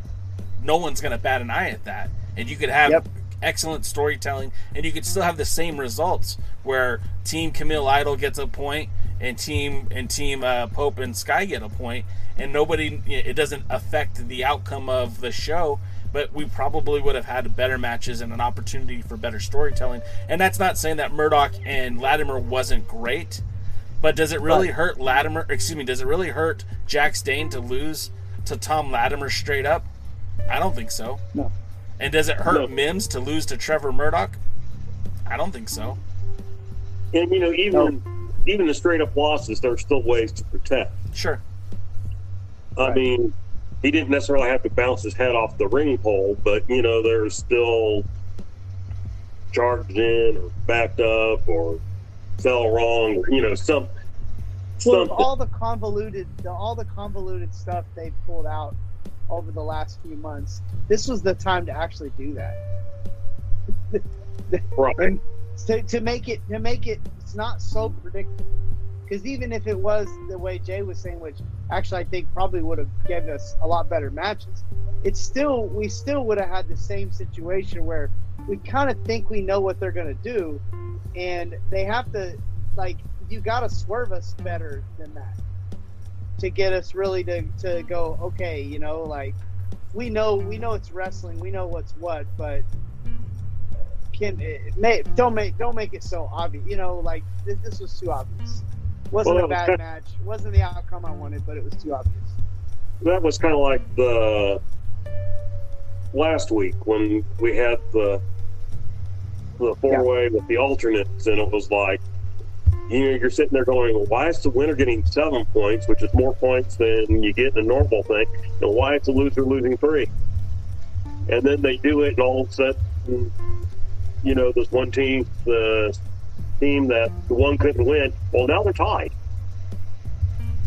[SPEAKER 10] no one's going to bat an eye at that. And you could have
[SPEAKER 11] Yep.
[SPEAKER 10] excellent storytelling, and you could still have the same results where Team Kamille Idol gets a point, and Team and Team uh, Pope and Sky get a point, and nobody. It doesn't affect the outcome of the show. But we probably would have had better matches and an opportunity for better storytelling. And that's not saying that Murdoch and Latimer wasn't great, but does it really hurt Latimer? Excuse me. Does it really hurt Jax Dane to lose to Tom Latimer straight up? I don't think so.
[SPEAKER 11] No.
[SPEAKER 10] And does it hurt
[SPEAKER 8] No.
[SPEAKER 10] Mims to lose to Trevor Murdoch? I don't think so.
[SPEAKER 8] And you know, even even the straight up losses, there are still ways to protect.
[SPEAKER 10] Sure.
[SPEAKER 8] I
[SPEAKER 11] Right.
[SPEAKER 8] mean, he didn't necessarily have to bounce his head off the ring pole, but you know, there's still charged in or backed up or fell wrong or you know some
[SPEAKER 11] Well, all the convoluted, the, all the convoluted stuff they pulled out over the last few months, this was the time to actually do that.
[SPEAKER 8] right.
[SPEAKER 11] and to, to make it to make it it's not so predictable because even if it was the way jay was saying which actually i think probably would have given us a lot better matches it's still we still would have had the same situation where we kind of think we know what they're going to do and they have to like you got to swerve us better than that to get us really to, to go okay you know like we know we know it's wrestling we know what's what but can it may, don't make don't make it so obvious. You know, like this, this was too obvious. wasn't
[SPEAKER 8] Well,
[SPEAKER 11] a bad match. wasn't the outcome I wanted, but it was too obvious.
[SPEAKER 8] that was kind of like the last week when we had the the four way with the alternates, and it was like you know you're sitting there going, why is the winner getting seven points, which is more points than you get in a normal thing, and why is the loser losing three? And then they do it, and all of a sudden, you know, this one team, the team that the one couldn't win, well, now they're tied,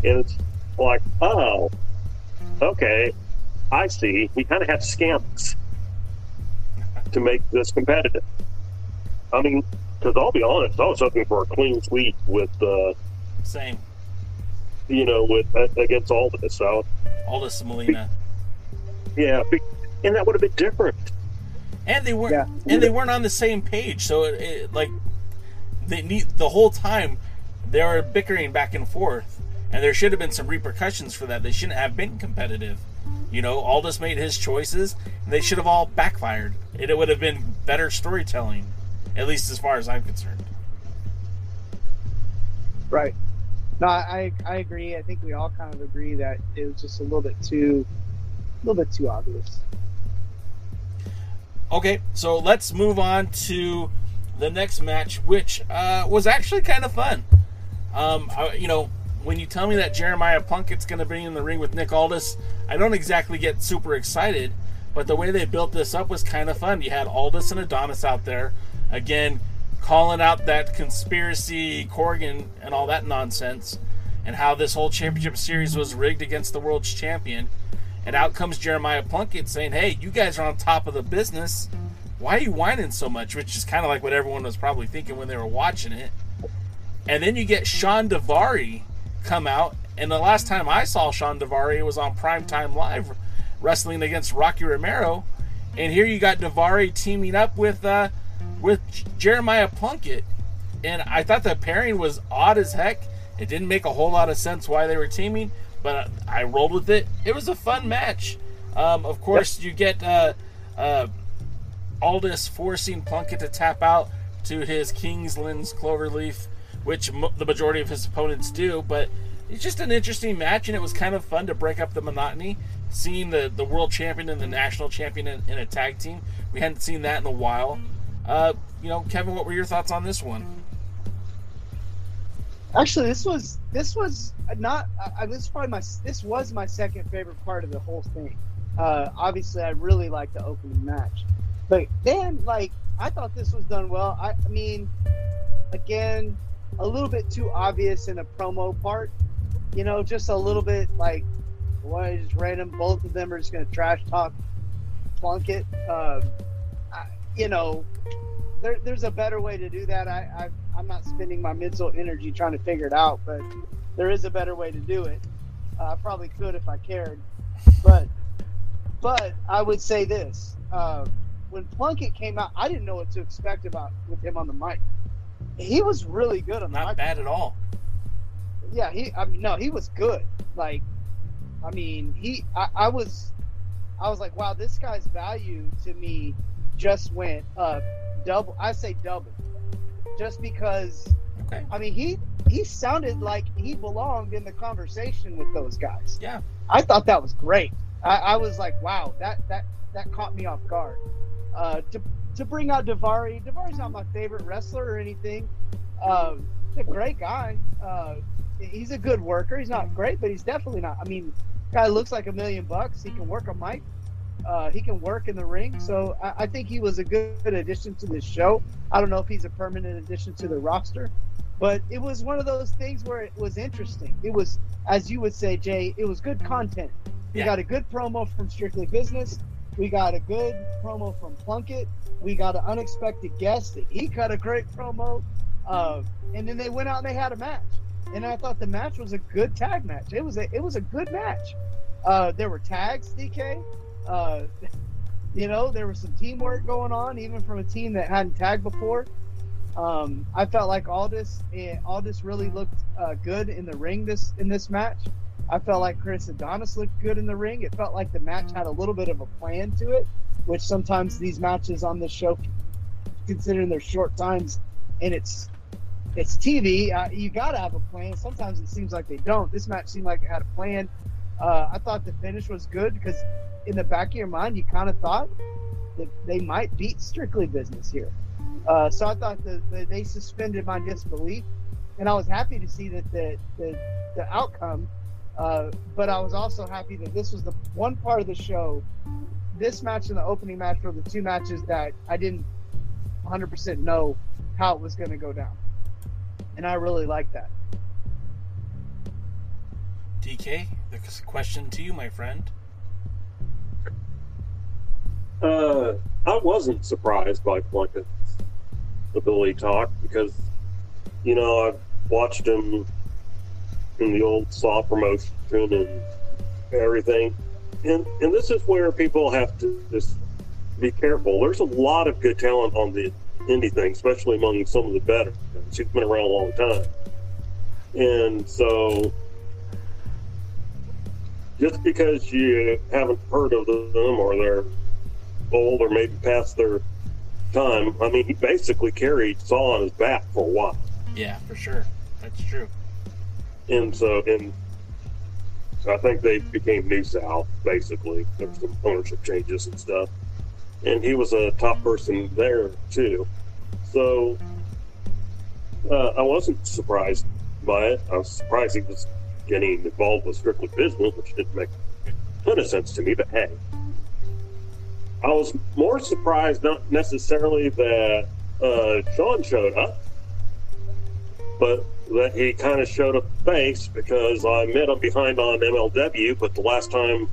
[SPEAKER 8] and it's like, oh, okay, I see. We kind of have to scam us to make this competitive. I mean, because I'll be honest, I was hoping for a clean sweep with, uh,
[SPEAKER 10] Same.
[SPEAKER 8] you know, with uh, against all of this. So,
[SPEAKER 10] Aldis and Molina.
[SPEAKER 8] yeah, be- and that would have been different.
[SPEAKER 10] and they weren't
[SPEAKER 11] Yeah.
[SPEAKER 10] and they weren't on the same page so it, it like they need the whole time they were bickering back and forth and there should have been some repercussions for that they shouldn't have been competitive you know aldis made his choices and they should have all backfired it, it would have been better storytelling at least as far as i'm concerned
[SPEAKER 11] Right. No, I I agree. I think we all kind of agree that it was just a little bit too, a little bit too obvious.
[SPEAKER 10] Okay, so let's move on to the next match, which uh, was actually kind of fun. Um, I, you know, when you tell me that Jeremiah Plunkett's going to be in the ring with Nick Aldis, I don't exactly get super excited, but the way they built this up was kind of fun. You had Aldis and Adonis out there, again, calling out that conspiracy, Corgan, and all that nonsense, and how this whole championship series was rigged against the world's champion. And out comes Jeremiah Plunkett saying, Hey, you guys are on top of the business. Why are you whining so much? Which is kind of like what everyone was probably thinking when they were watching it. And then you get Sean Daivari come out. And the last time I saw Sean Daivari, it was on Primetime Live wrestling against Rocky Romero. And here you got Daivari teaming up with uh, with Jeremiah Plunkett. And I thought that pairing was odd as heck. It didn't make a whole lot of sense why they were teaming, but I rolled with it. It was a fun match. Um, of course, you get uh, uh, Aldis forcing Plunkett to tap out to his King's Lynn Cloverleaf, which mo- the majority of his opponents do. But it's just an interesting match, and it was kind of fun to break up the monotony. Seeing the, the world champion and the national champion in, in a tag team, we hadn't seen that in a while. Uh, you know, Kevin, what were your thoughts on this one?
[SPEAKER 11] Actually, this was this was not. I, this is probably my. This was my second favorite part of the whole thing. Uh, obviously, I really liked the opening match, But then, like, I thought this was done well. I, I mean, again, a little bit too obvious in a promo part. You know, just a little bit like, why just random? Both of them are just going to trash talk Plunkett. Um, you know, there, there's a better way to do that. I, I, I'm not spending my mental energy trying to figure it out, but there is a better way to do it. Uh, I probably could if I cared, but but I would say this: uh, when Plunkett came out, I didn't know what to expect about with him on the mic. He was really good on the
[SPEAKER 10] Not
[SPEAKER 11] mic.
[SPEAKER 10] bad at all.
[SPEAKER 11] Yeah, he. I mean, no, he was good. Like, I mean, he. I, I was, I was like, wow, this guy's value to me just went up double. I say double, just because.
[SPEAKER 10] Okay.
[SPEAKER 11] I mean, he he sounded like he belonged in the conversation with those guys.
[SPEAKER 10] Yeah.
[SPEAKER 11] I thought that was great. I, I was like, wow, that that that caught me off guard. Uh, to to bring out Daivari, Daivari's not my favorite wrestler or anything. Um, he's a great guy. Uh, he's a good worker. He's not great, but he's definitely not. I mean, guy looks like a million bucks. He can work a mic. Uh, he can work in the ring. So I, I think he was a good addition to this show. I don't know if he's a permanent addition to the roster, but it was one of those things where it was interesting. It was, as you would say, Jay, it was good content. We
[SPEAKER 10] Yeah.
[SPEAKER 11] got a good promo from Strictly Business. We got a good promo from Plunkett. We got an unexpected guest. He cut a great promo. Uh, and then they went out and they had a match. And I thought the match was a good tag match. It was a it was a good match. Uh, there were tags, DK. Uh, you know, there was some teamwork going on, even from a team that hadn't tagged before. Um, I felt like Aldis and Aldis really looked uh, good in the ring this in this match. I felt like Chris Adonis looked good in the ring. It felt like the match had a little bit of a plan to it, which sometimes these matches on this show, considering their short times and it's it's TV, uh, you got to have a plan. Sometimes it seems like they don't. This match seemed like it had a plan. Uh, I thought the finish was good because in the back of your mind, you kind of thought that they might beat Strictly Business here. Uh, so I thought that that they suspended my disbelief, and I was happy to see that the the, the outcome. Uh, but I was also happy that this was the one part of the show. This match and the opening match were the two matches that I didn't 100% know how it was going to go down, and I really like that.
[SPEAKER 10] DK, the question to you, my friend.
[SPEAKER 8] Uh, I wasn't surprised by Plunkett's ability to talk because, you know, I've watched him in the old Saw promotion and everything, and and this is where people have to just be careful. There's a lot of good talent on the indie thing, especially among some of the better. She's been around a long time, and so just because you haven't heard of them or they're old or maybe past their time, I mean, he basically carried Saul on his back for a while.
[SPEAKER 10] Yeah, for sure. That's true.
[SPEAKER 8] And so, and so I think they became New South, basically. There were some ownership changes and stuff. And he was a top person there, too. So, uh, I wasn't surprised by it. I was surprised he was getting involved with Strictly Business, which didn't make a ton of sense to me, but hey. I was more surprised, not necessarily that uh, Shawn showed up, but that he kind of showed up face because I met him behind on MLW, but the last time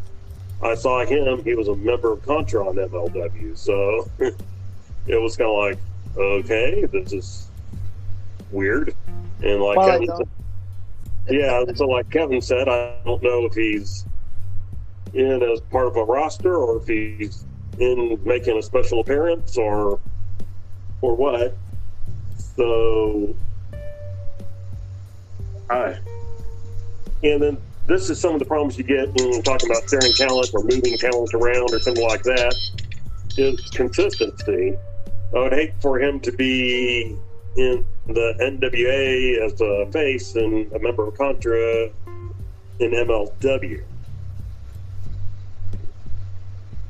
[SPEAKER 8] I saw him, he was a member of Contra on MLW. So it was kind of like, okay, this is weird. And like Kevin
[SPEAKER 11] Zone.
[SPEAKER 8] said, yeah, so like Kevin said, I don't know if he's in as part of a roster or if he's in making a special appearance or or what. So I and then this is some of the problems you get when you're talking about sharing talent or moving talent around or something like that is consistency. I would hate for him to be in the NWA as a face and a member of Contra in MLW.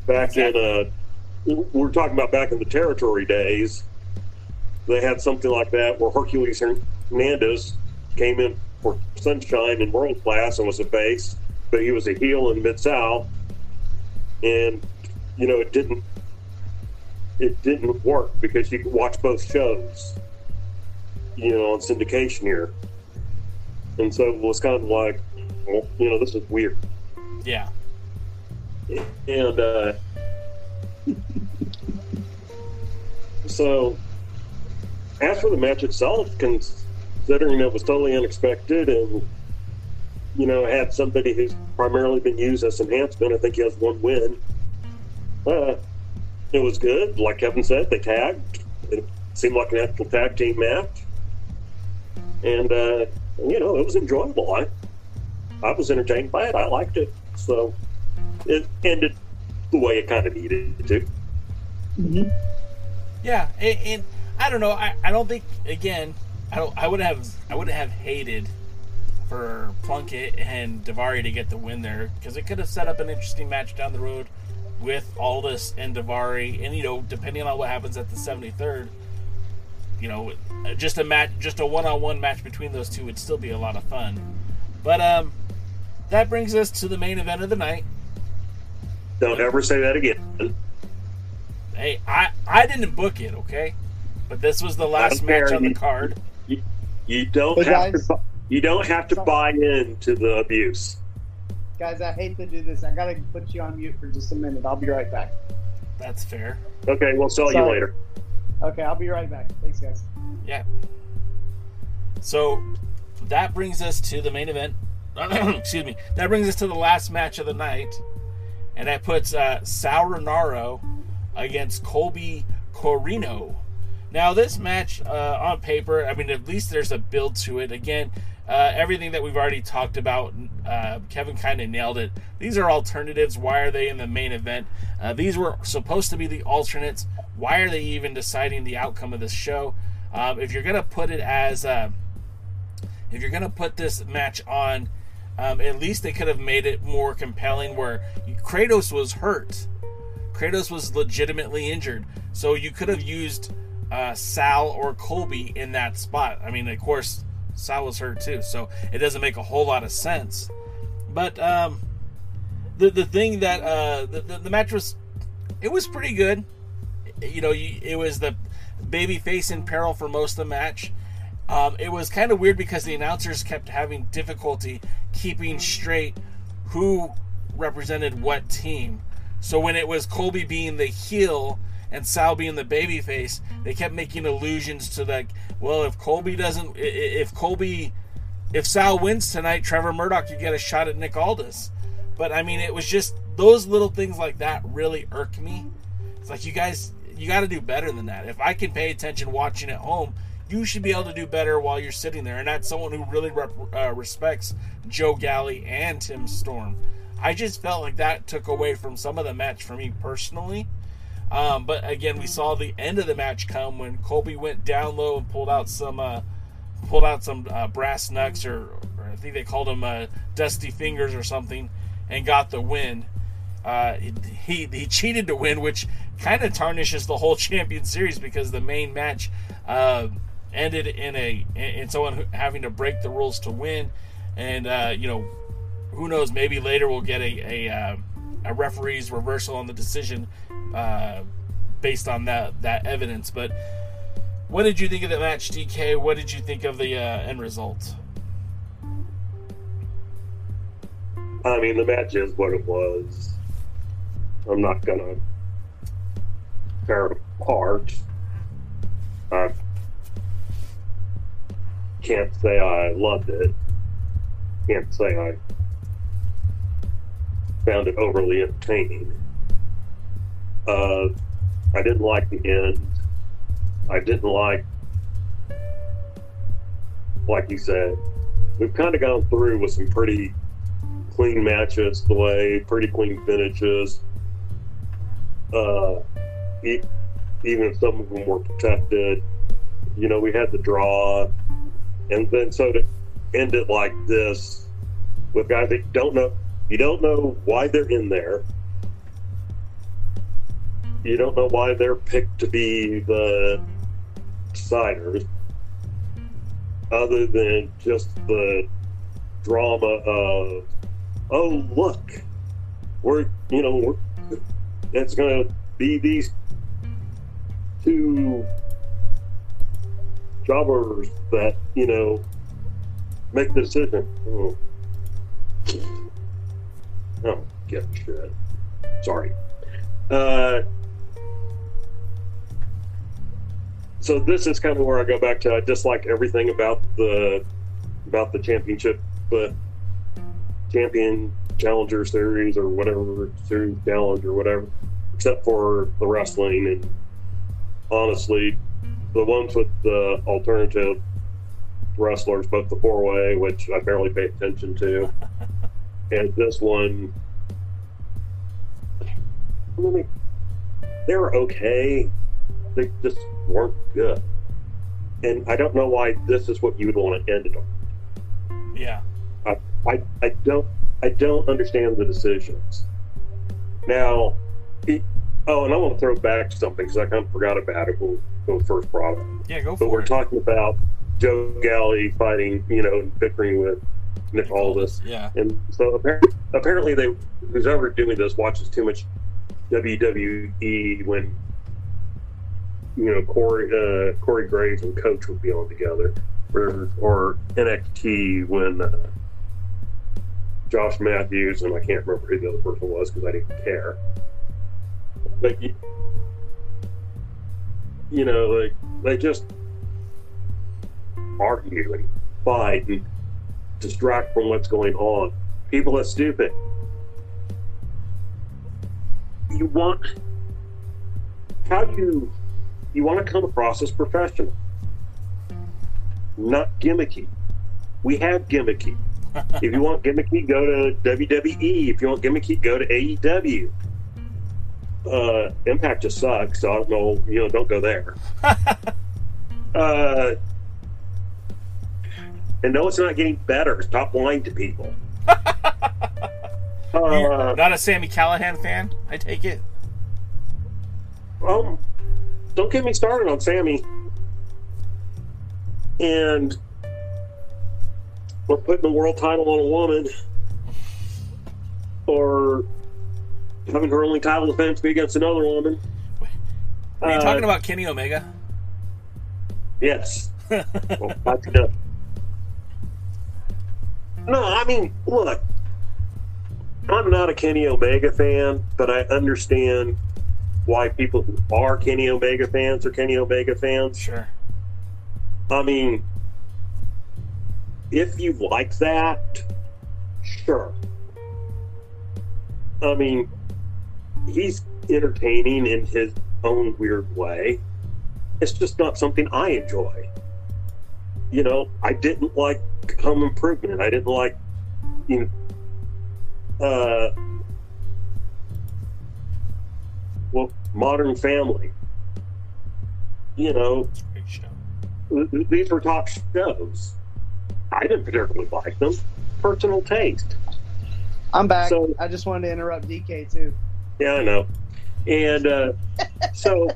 [SPEAKER 8] Back in, uh, we're talking about back in the territory days, they had something like that where Hercules Hernandez came in for Sunshine in world class and was a face, but he was a heel in Mid South, and you know it didn't it didn't work because you could watch both shows, you know, on syndication here. And so it was kind of like, well, you know, this is weird.
[SPEAKER 10] Yeah.
[SPEAKER 8] And uh, so, as for the match itself, considering it was totally unexpected and you know had somebody who's primarily been used as enhancement, I think he has one win. Uh, it was good. Like Kevin said, they tagged. It seemed like an actual tag team match, and uh, you know it was enjoyable. I I was entertained by it. I liked it. So it ended the way it kind of needed to.
[SPEAKER 11] Mm-hmm.
[SPEAKER 10] Yeah, and, and I don't know. I, I don't think again. I don't. I would have. I would have hated for Plunkett and Daivari to get the win there because it could have set up an interesting match down the road with Aldis and Daivari, and you know, depending on what happens at the 73rd, you know, just a match, just a one-on-one match between those two would still be a lot of fun. But um, that brings us to the main event of the night.
[SPEAKER 8] Don't ever say that again.
[SPEAKER 10] Hey, I I didn't book it, okay? But this was the last match on the card.
[SPEAKER 8] You, you don't
[SPEAKER 11] But
[SPEAKER 8] have
[SPEAKER 11] guys-
[SPEAKER 8] to. bu- You don't have to buy into the abuse.
[SPEAKER 11] Guys, I hate to do this. I gotta put you on mute for just a minute. I'll be right back.
[SPEAKER 10] That's fair.
[SPEAKER 8] Okay, we'll sell you later.
[SPEAKER 11] Okay, I'll be right back. Thanks, guys.
[SPEAKER 10] Yeah. So that brings us to the main event. Excuse me. That brings us to the last match of the night, and that puts uh, Sal Rinauro against Colby Corino. Now, this match uh, on paper, I mean, at least there's a build to it. Again, uh, everything that we've already talked about, uh, Kevin kind of nailed it. These are alternatives. Why are they in the main event? Uh, these were supposed to be the alternates. Why are they even deciding the outcome of this show? Um, if you're gonna put it as, uh, if you're gonna put this match on, um, at least they could have made it more compelling. Where Kratos was hurt, Kratos was legitimately injured, so you could have used uh, Sal or Colby in that spot. I mean, of course, Sal was hurt too, so it doesn't make a whole lot of sense. But um, the the thing that uh, the, the the match was, it was pretty good. You know, it was the baby face in peril for most of the match. Um, it was kind of weird because the announcers kept having difficulty keeping straight who represented what team. So when it was Colby being the heel and Sal being the baby face, they kept making allusions to like, well, if Colby doesn't, if Colby, if Sal wins tonight, Trevor Murdoch could get a shot at Nick Aldis. But I mean, it was just those little things like that really irk me. It's like you guys, you got to do better than that. If I can pay attention watching at home, you should be able to do better while you're sitting there. And that's someone who really rep, uh, respects Joe Galli and Tim Storm. I just felt like that took away from some of the match for me personally. Um, but again, we saw the end of the match come when Colby went down low and pulled out some uh, pulled out some uh, brass knucks, or, or I think they called them uh, dusty fingers or something, and got the win. Uh, he he cheated to win, which kind of tarnishes the whole champion series because the main match uh, ended in a in someone having to break the rules to win, and uh, you know who knows maybe later we'll get a a, uh, a referee's reversal on the decision uh, based on that that evidence. But what did you think of the match, DK? What did you think of the uh, end result?
[SPEAKER 8] I mean, the match is what it was. I'm not gonna tear it apart. I can't say I loved it. Can't say I found it overly entertaining. Uh, I didn't like the end. I didn't like, like you said, we've kind of gone through with some pretty clean matches the way, pretty clean finishes. Uh, e- even if some of them were protected, you know, we had the draw, and then so to end it like this with guys that don't know, you don't know why they're in there. You don't know why they're picked to be the deciders, other than just the drama of oh look we're you know we're, it's going to be these two jobbers that you know make the decision. Oh, oh get shit. Sorry. Uh, so this is kind of where I go back to. I dislike everything about the about the championship, but champion challenger series or whatever series challenge or whatever, except for the wrestling and honestly, the ones with the alternative wrestlers, both the four way, which I barely pay attention to, and this one. They were okay. They just weren't good. And I don't know why this is what you would want to end it on.
[SPEAKER 10] Yeah.
[SPEAKER 8] I, I, I don't I don't understand the decisions. Now, oh, and I want to throw back something because I kind of forgot about it when, we first brought it.
[SPEAKER 10] Yeah, go for it.
[SPEAKER 8] But we're talking about Joe Galli fighting, you know, bickering with Nick Aldis.
[SPEAKER 10] Yeah.
[SPEAKER 8] And so apparently, apparently they who's ever doing this watches too much WWE when you know Corey uh, Corey Graves and Coach would be on together, or, or NXT when uh, Josh Matthews and I can't remember who the other person was because I didn't care. But you, you know, like they just argue and fight and distract from what's going on. People are stupid. You want how do you you want to come across as professional, not gimmicky. We have gimmicky. if you want gimmicky, go to WWE. If you want gimmicky, go to AEW. Uh, Impact just sucks, so I don't know. You know, don't go there. uh, and no, it's not getting better. Stop lying to people. Uh,
[SPEAKER 10] not a Sami Callihan fan, I take it.
[SPEAKER 8] um, don't get me started on Sammy. And we're putting the world title on a woman, or having her only title defense be against another woman.
[SPEAKER 10] Are you
[SPEAKER 8] Uh,
[SPEAKER 10] talking about Kenny Omega?
[SPEAKER 8] Yes. well, that's. No, I mean, look, I'm not a Kenny Omega fan, but I understand why people who are Kenny Omega fans are Kenny Omega fans.
[SPEAKER 10] Sure.
[SPEAKER 8] I mean, if you like that, sure. I mean, he's entertaining in his own weird way. It's just not something I enjoy. You know, I didn't like Home Improvement. I didn't like, you know, uh, well, Modern Family. You know,
[SPEAKER 10] Great show.
[SPEAKER 8] th- th- these were top shows. I didn't particularly like them. Personal taste.
[SPEAKER 11] I'm back.
[SPEAKER 8] So-
[SPEAKER 11] I just wanted to interrupt DK too.
[SPEAKER 8] Yeah, I know. And uh, so,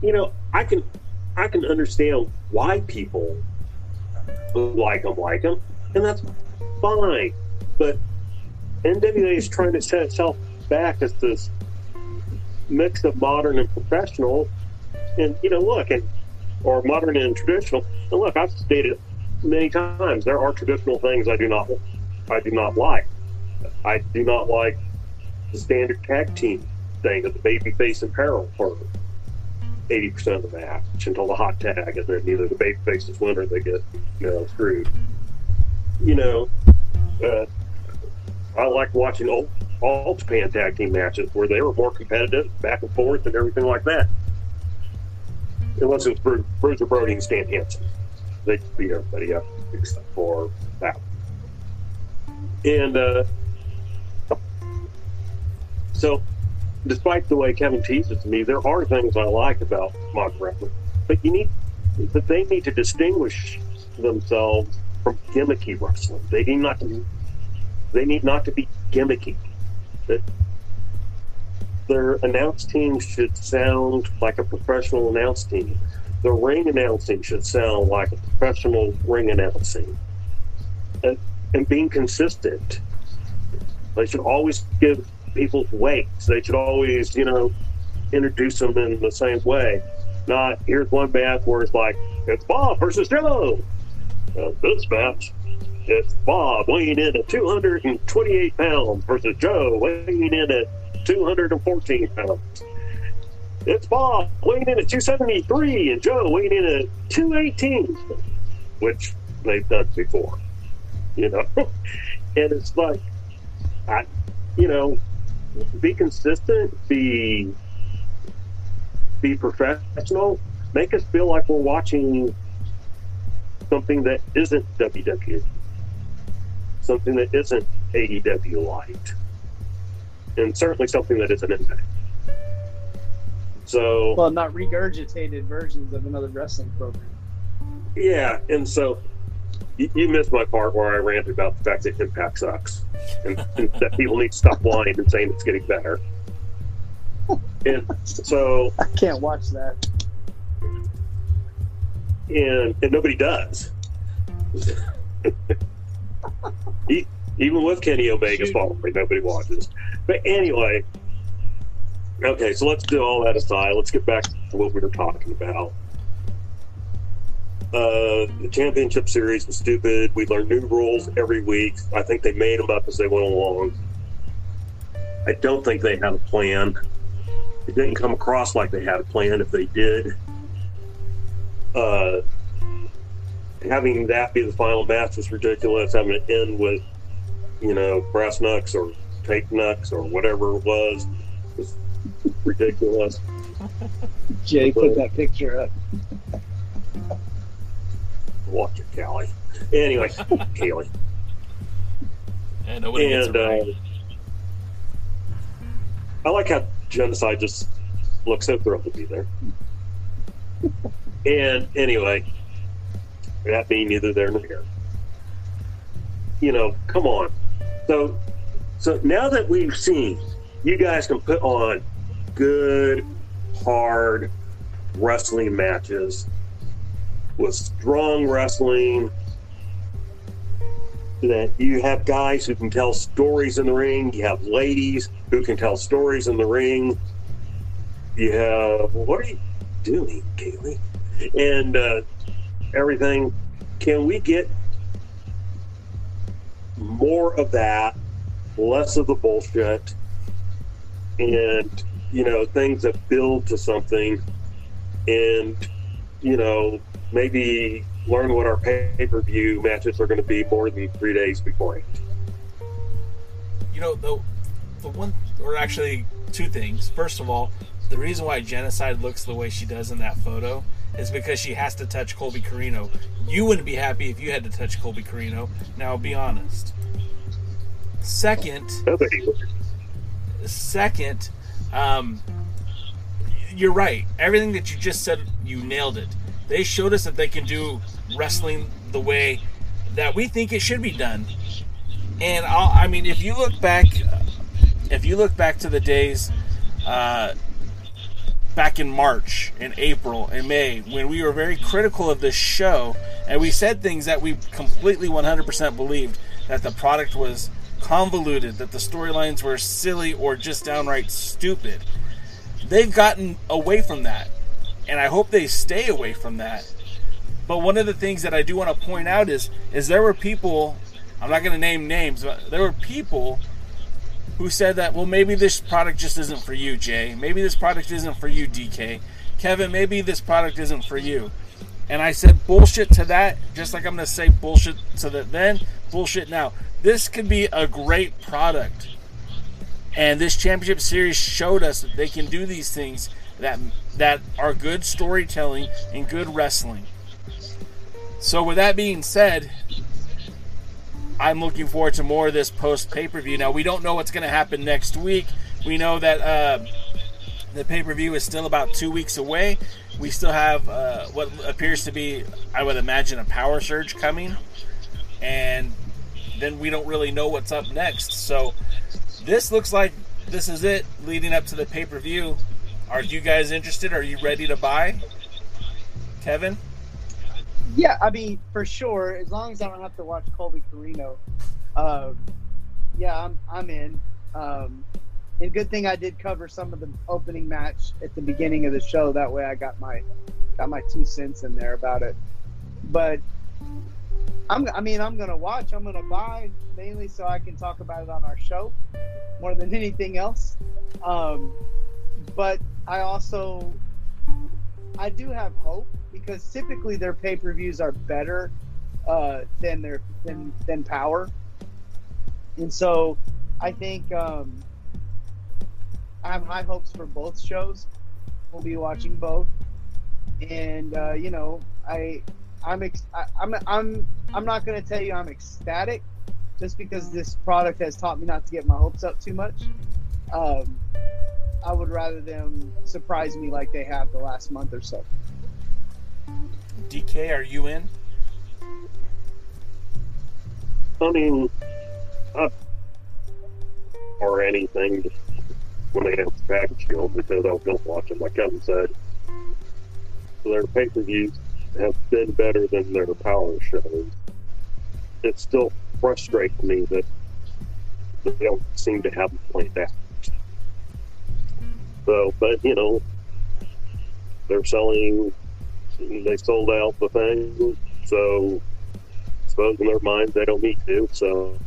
[SPEAKER 8] you know, I can I can understand why people like them, like them, and that's fine. But NWA is trying to set itself back as this mix of modern and professional, and you know, look, and or modern and traditional. And look, I've stated many times there are traditional things I do not I do not like. I do not like the standard tag team thing of the baby face and peril for 80% of the match until the hot tag, and then either the baby faces win or they get, you know, screwed. You know, uh, I like watching old all Japan tag team matches where they were more competitive, back and forth, and everything like that. Unless it was Bru- Bruiser Brody and Stan Hansen. They beat everybody up except for that. And uh, so, despite the way Kevin teases me, there are things I like about modern wrestling. But you need, but they need to distinguish themselves from gimmicky wrestling. They need not to, they need not to be gimmicky. That their announce team should sound like a professional announce team. The ring announcing should sound like a professional ring announcing. And, and being consistent. They should always give people weights. They should always, you know, introduce them in the same way. Not here's one match where it's like it's Bob versus Joe. Uh, this match, it's Bob weighing in at 228 pounds versus Joe weighing in at 214 pounds. It's Bob weighing in at 273 and Joe weighing in at 218, which they've done before. You know, and it's like, I, you know, be consistent, be be professional, make us feel like we're watching something that isn't WWE, something that isn't AEW light, and certainly something that isn't Impact. So,
[SPEAKER 11] well, not regurgitated versions of another wrestling program.
[SPEAKER 8] Yeah, and so you, you missed my part where I ranted about the fact that Impact sucks and, and that people need to stop lying and saying it's getting better. And so
[SPEAKER 11] I can't watch that.
[SPEAKER 8] And and nobody does. Even with Kenny Omega's following, nobody watches. But anyway, okay, so let's do all that aside. Let's get back to what we were talking about. Uh, the championship series was stupid. We learned new rules every week. I think they made them up as they went along. I don't think they had a plan. It didn't come across like they had a plan. If they did, uh, having that be the final match was ridiculous. Having it end with, you know, brass knucks or tape knucks or whatever it was was ridiculous.
[SPEAKER 11] Jay, put that picture up.
[SPEAKER 8] Watch it, Callie. Anyway, Kaylee.
[SPEAKER 10] And nobody gets
[SPEAKER 8] And
[SPEAKER 10] it right.
[SPEAKER 8] uh, I like how genocide just looks so thrilled to be there. and anyway, that being neither there nor here. You know, come on. So, so now that we've seen, you guys can put on good, hard wrestling matches with strong wrestling that you have guys who can tell stories in the ring. You have ladies who can tell stories in the ring. You have what are you doing, Kaylee? And uh, everything. Can we get more of that, less of the bullshit, and you know things that build to something, and you know maybe learn what our pay per view matches are going to be more than three days beforehand.
[SPEAKER 10] you know the the one or actually two things. First of all the reason why genocide looks the way she does in that photo is because she has to touch colby corino. You wouldn't be happy if you had to touch colby corino. Now be honest. Second second um, you're right. Everything that you just said you nailed it they showed us that they can do wrestling the way that we think it should be done and I'll, I mean, if you look back, if you look back to the days, uh, back in March, in April, in May, when we were very critical of this show, and we said things that we completely 100% believed that the product was convoluted, that the storylines were silly or just downright stupid. They've gotten away from that, and I hope they stay away from that. But one of the things that I do want to point out is, is there were people I'm not going to name names, but there were people who said that, well, maybe this product just isn't for you, Jay. Maybe this product isn't for you, DK. Kevin, maybe this product isn't for you. And I said bullshit to that, just like I'm going to say bullshit to that then, bullshit now. This could be a great product. And this championship series showed us that they can do these things that that are good storytelling and good wrestling. So with that being said, I'm looking forward to more of this post pay per view. Now we don't know what's going to happen next week. We know that uh, the pay per view is still about two weeks away. We still have uh, what appears to be, I would imagine, a power surge coming, and then we don't really know what's up next. So this looks like this is it leading up to the pay per view. Are you guys interested? Are you ready to buy, Kevin?
[SPEAKER 11] Yeah, I mean, for sure. As long as I don't have to watch Colby Corino, uh, yeah, I'm I'm in. Um, and good thing I did cover some of the opening match at the beginning of the show. That way, I got my got my two cents in there about it. But I'm, I mean, I'm gonna watch. I'm gonna buy mainly so I can talk about it on our show more than anything else. Um, but I also I do have hope because typically their pay per views are better uh, than their than than Power, and so I think um, I have high hopes for both shows. We'll be watching both, and uh, you know I I'm ex- I, I'm I'm I'm not going to tell you I'm ecstatic just because this product has taught me not to get my hopes up too much. Um, I would rather them surprise me like they have the last month or so.
[SPEAKER 10] DK, are you in?
[SPEAKER 8] I mean, I, or anything just when they have the package deal because I was going to watch them, like Kevin said. So their pay per views have been better than their power shows. It still frustrates me that they don't seem to have a plan out. So, but you know, they're selling. They sold out the thing, so I suppose in their mind they don't need to. So,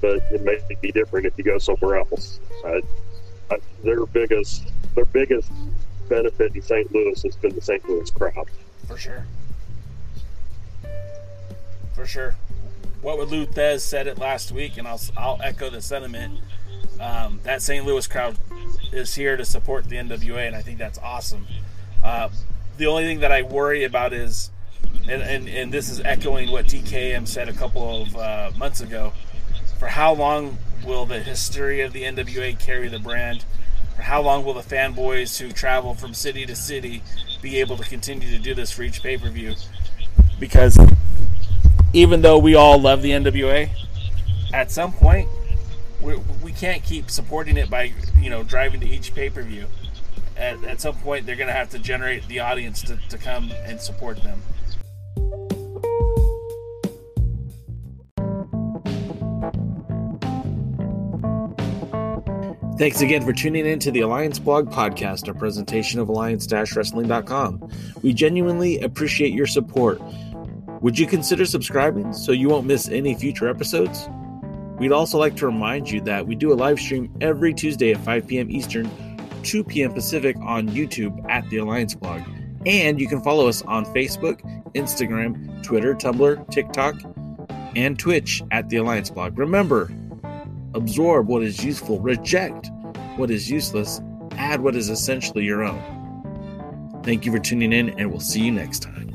[SPEAKER 8] but it may be different if you go somewhere else. I, I, their biggest, their biggest benefit in St. Louis has been the St. Louis crowd.
[SPEAKER 10] For sure. For sure. What would Lou Thesz said it last week, and I'll I'll echo the sentiment. Um, that St. Louis crowd is here to support the NWA, and I think that's awesome. Uh, the only thing that I worry about is, and, and, and this is echoing what DKM said a couple of uh, months ago, for how long will the history of the NWA carry the brand? For how long will the fanboys who travel from city to city be able to continue to do this for each pay per view? Because even though we all love the NWA, at some point we, we can't keep supporting it by you know driving to each pay per view. At, at some point, they're going to have to generate the audience to, to come and support them. Thanks again for tuning in to the Alliance Blog Podcast, a presentation of alliance-wrestling.com. We genuinely appreciate your support. Would you consider subscribing so you won't miss any future episodes? We'd also like to remind you that we do a live stream every Tuesday at 5 p.m. Eastern, 2 p.m. Pacific on YouTube at the Alliance Blog. And you can follow us on Facebook, Instagram, Twitter, Tumblr, TikTok, and Twitch at the Alliance Blog. Remember, absorb what is useful, reject what is useless, add what is essentially your own. Thank you for tuning in, and we'll see you next time.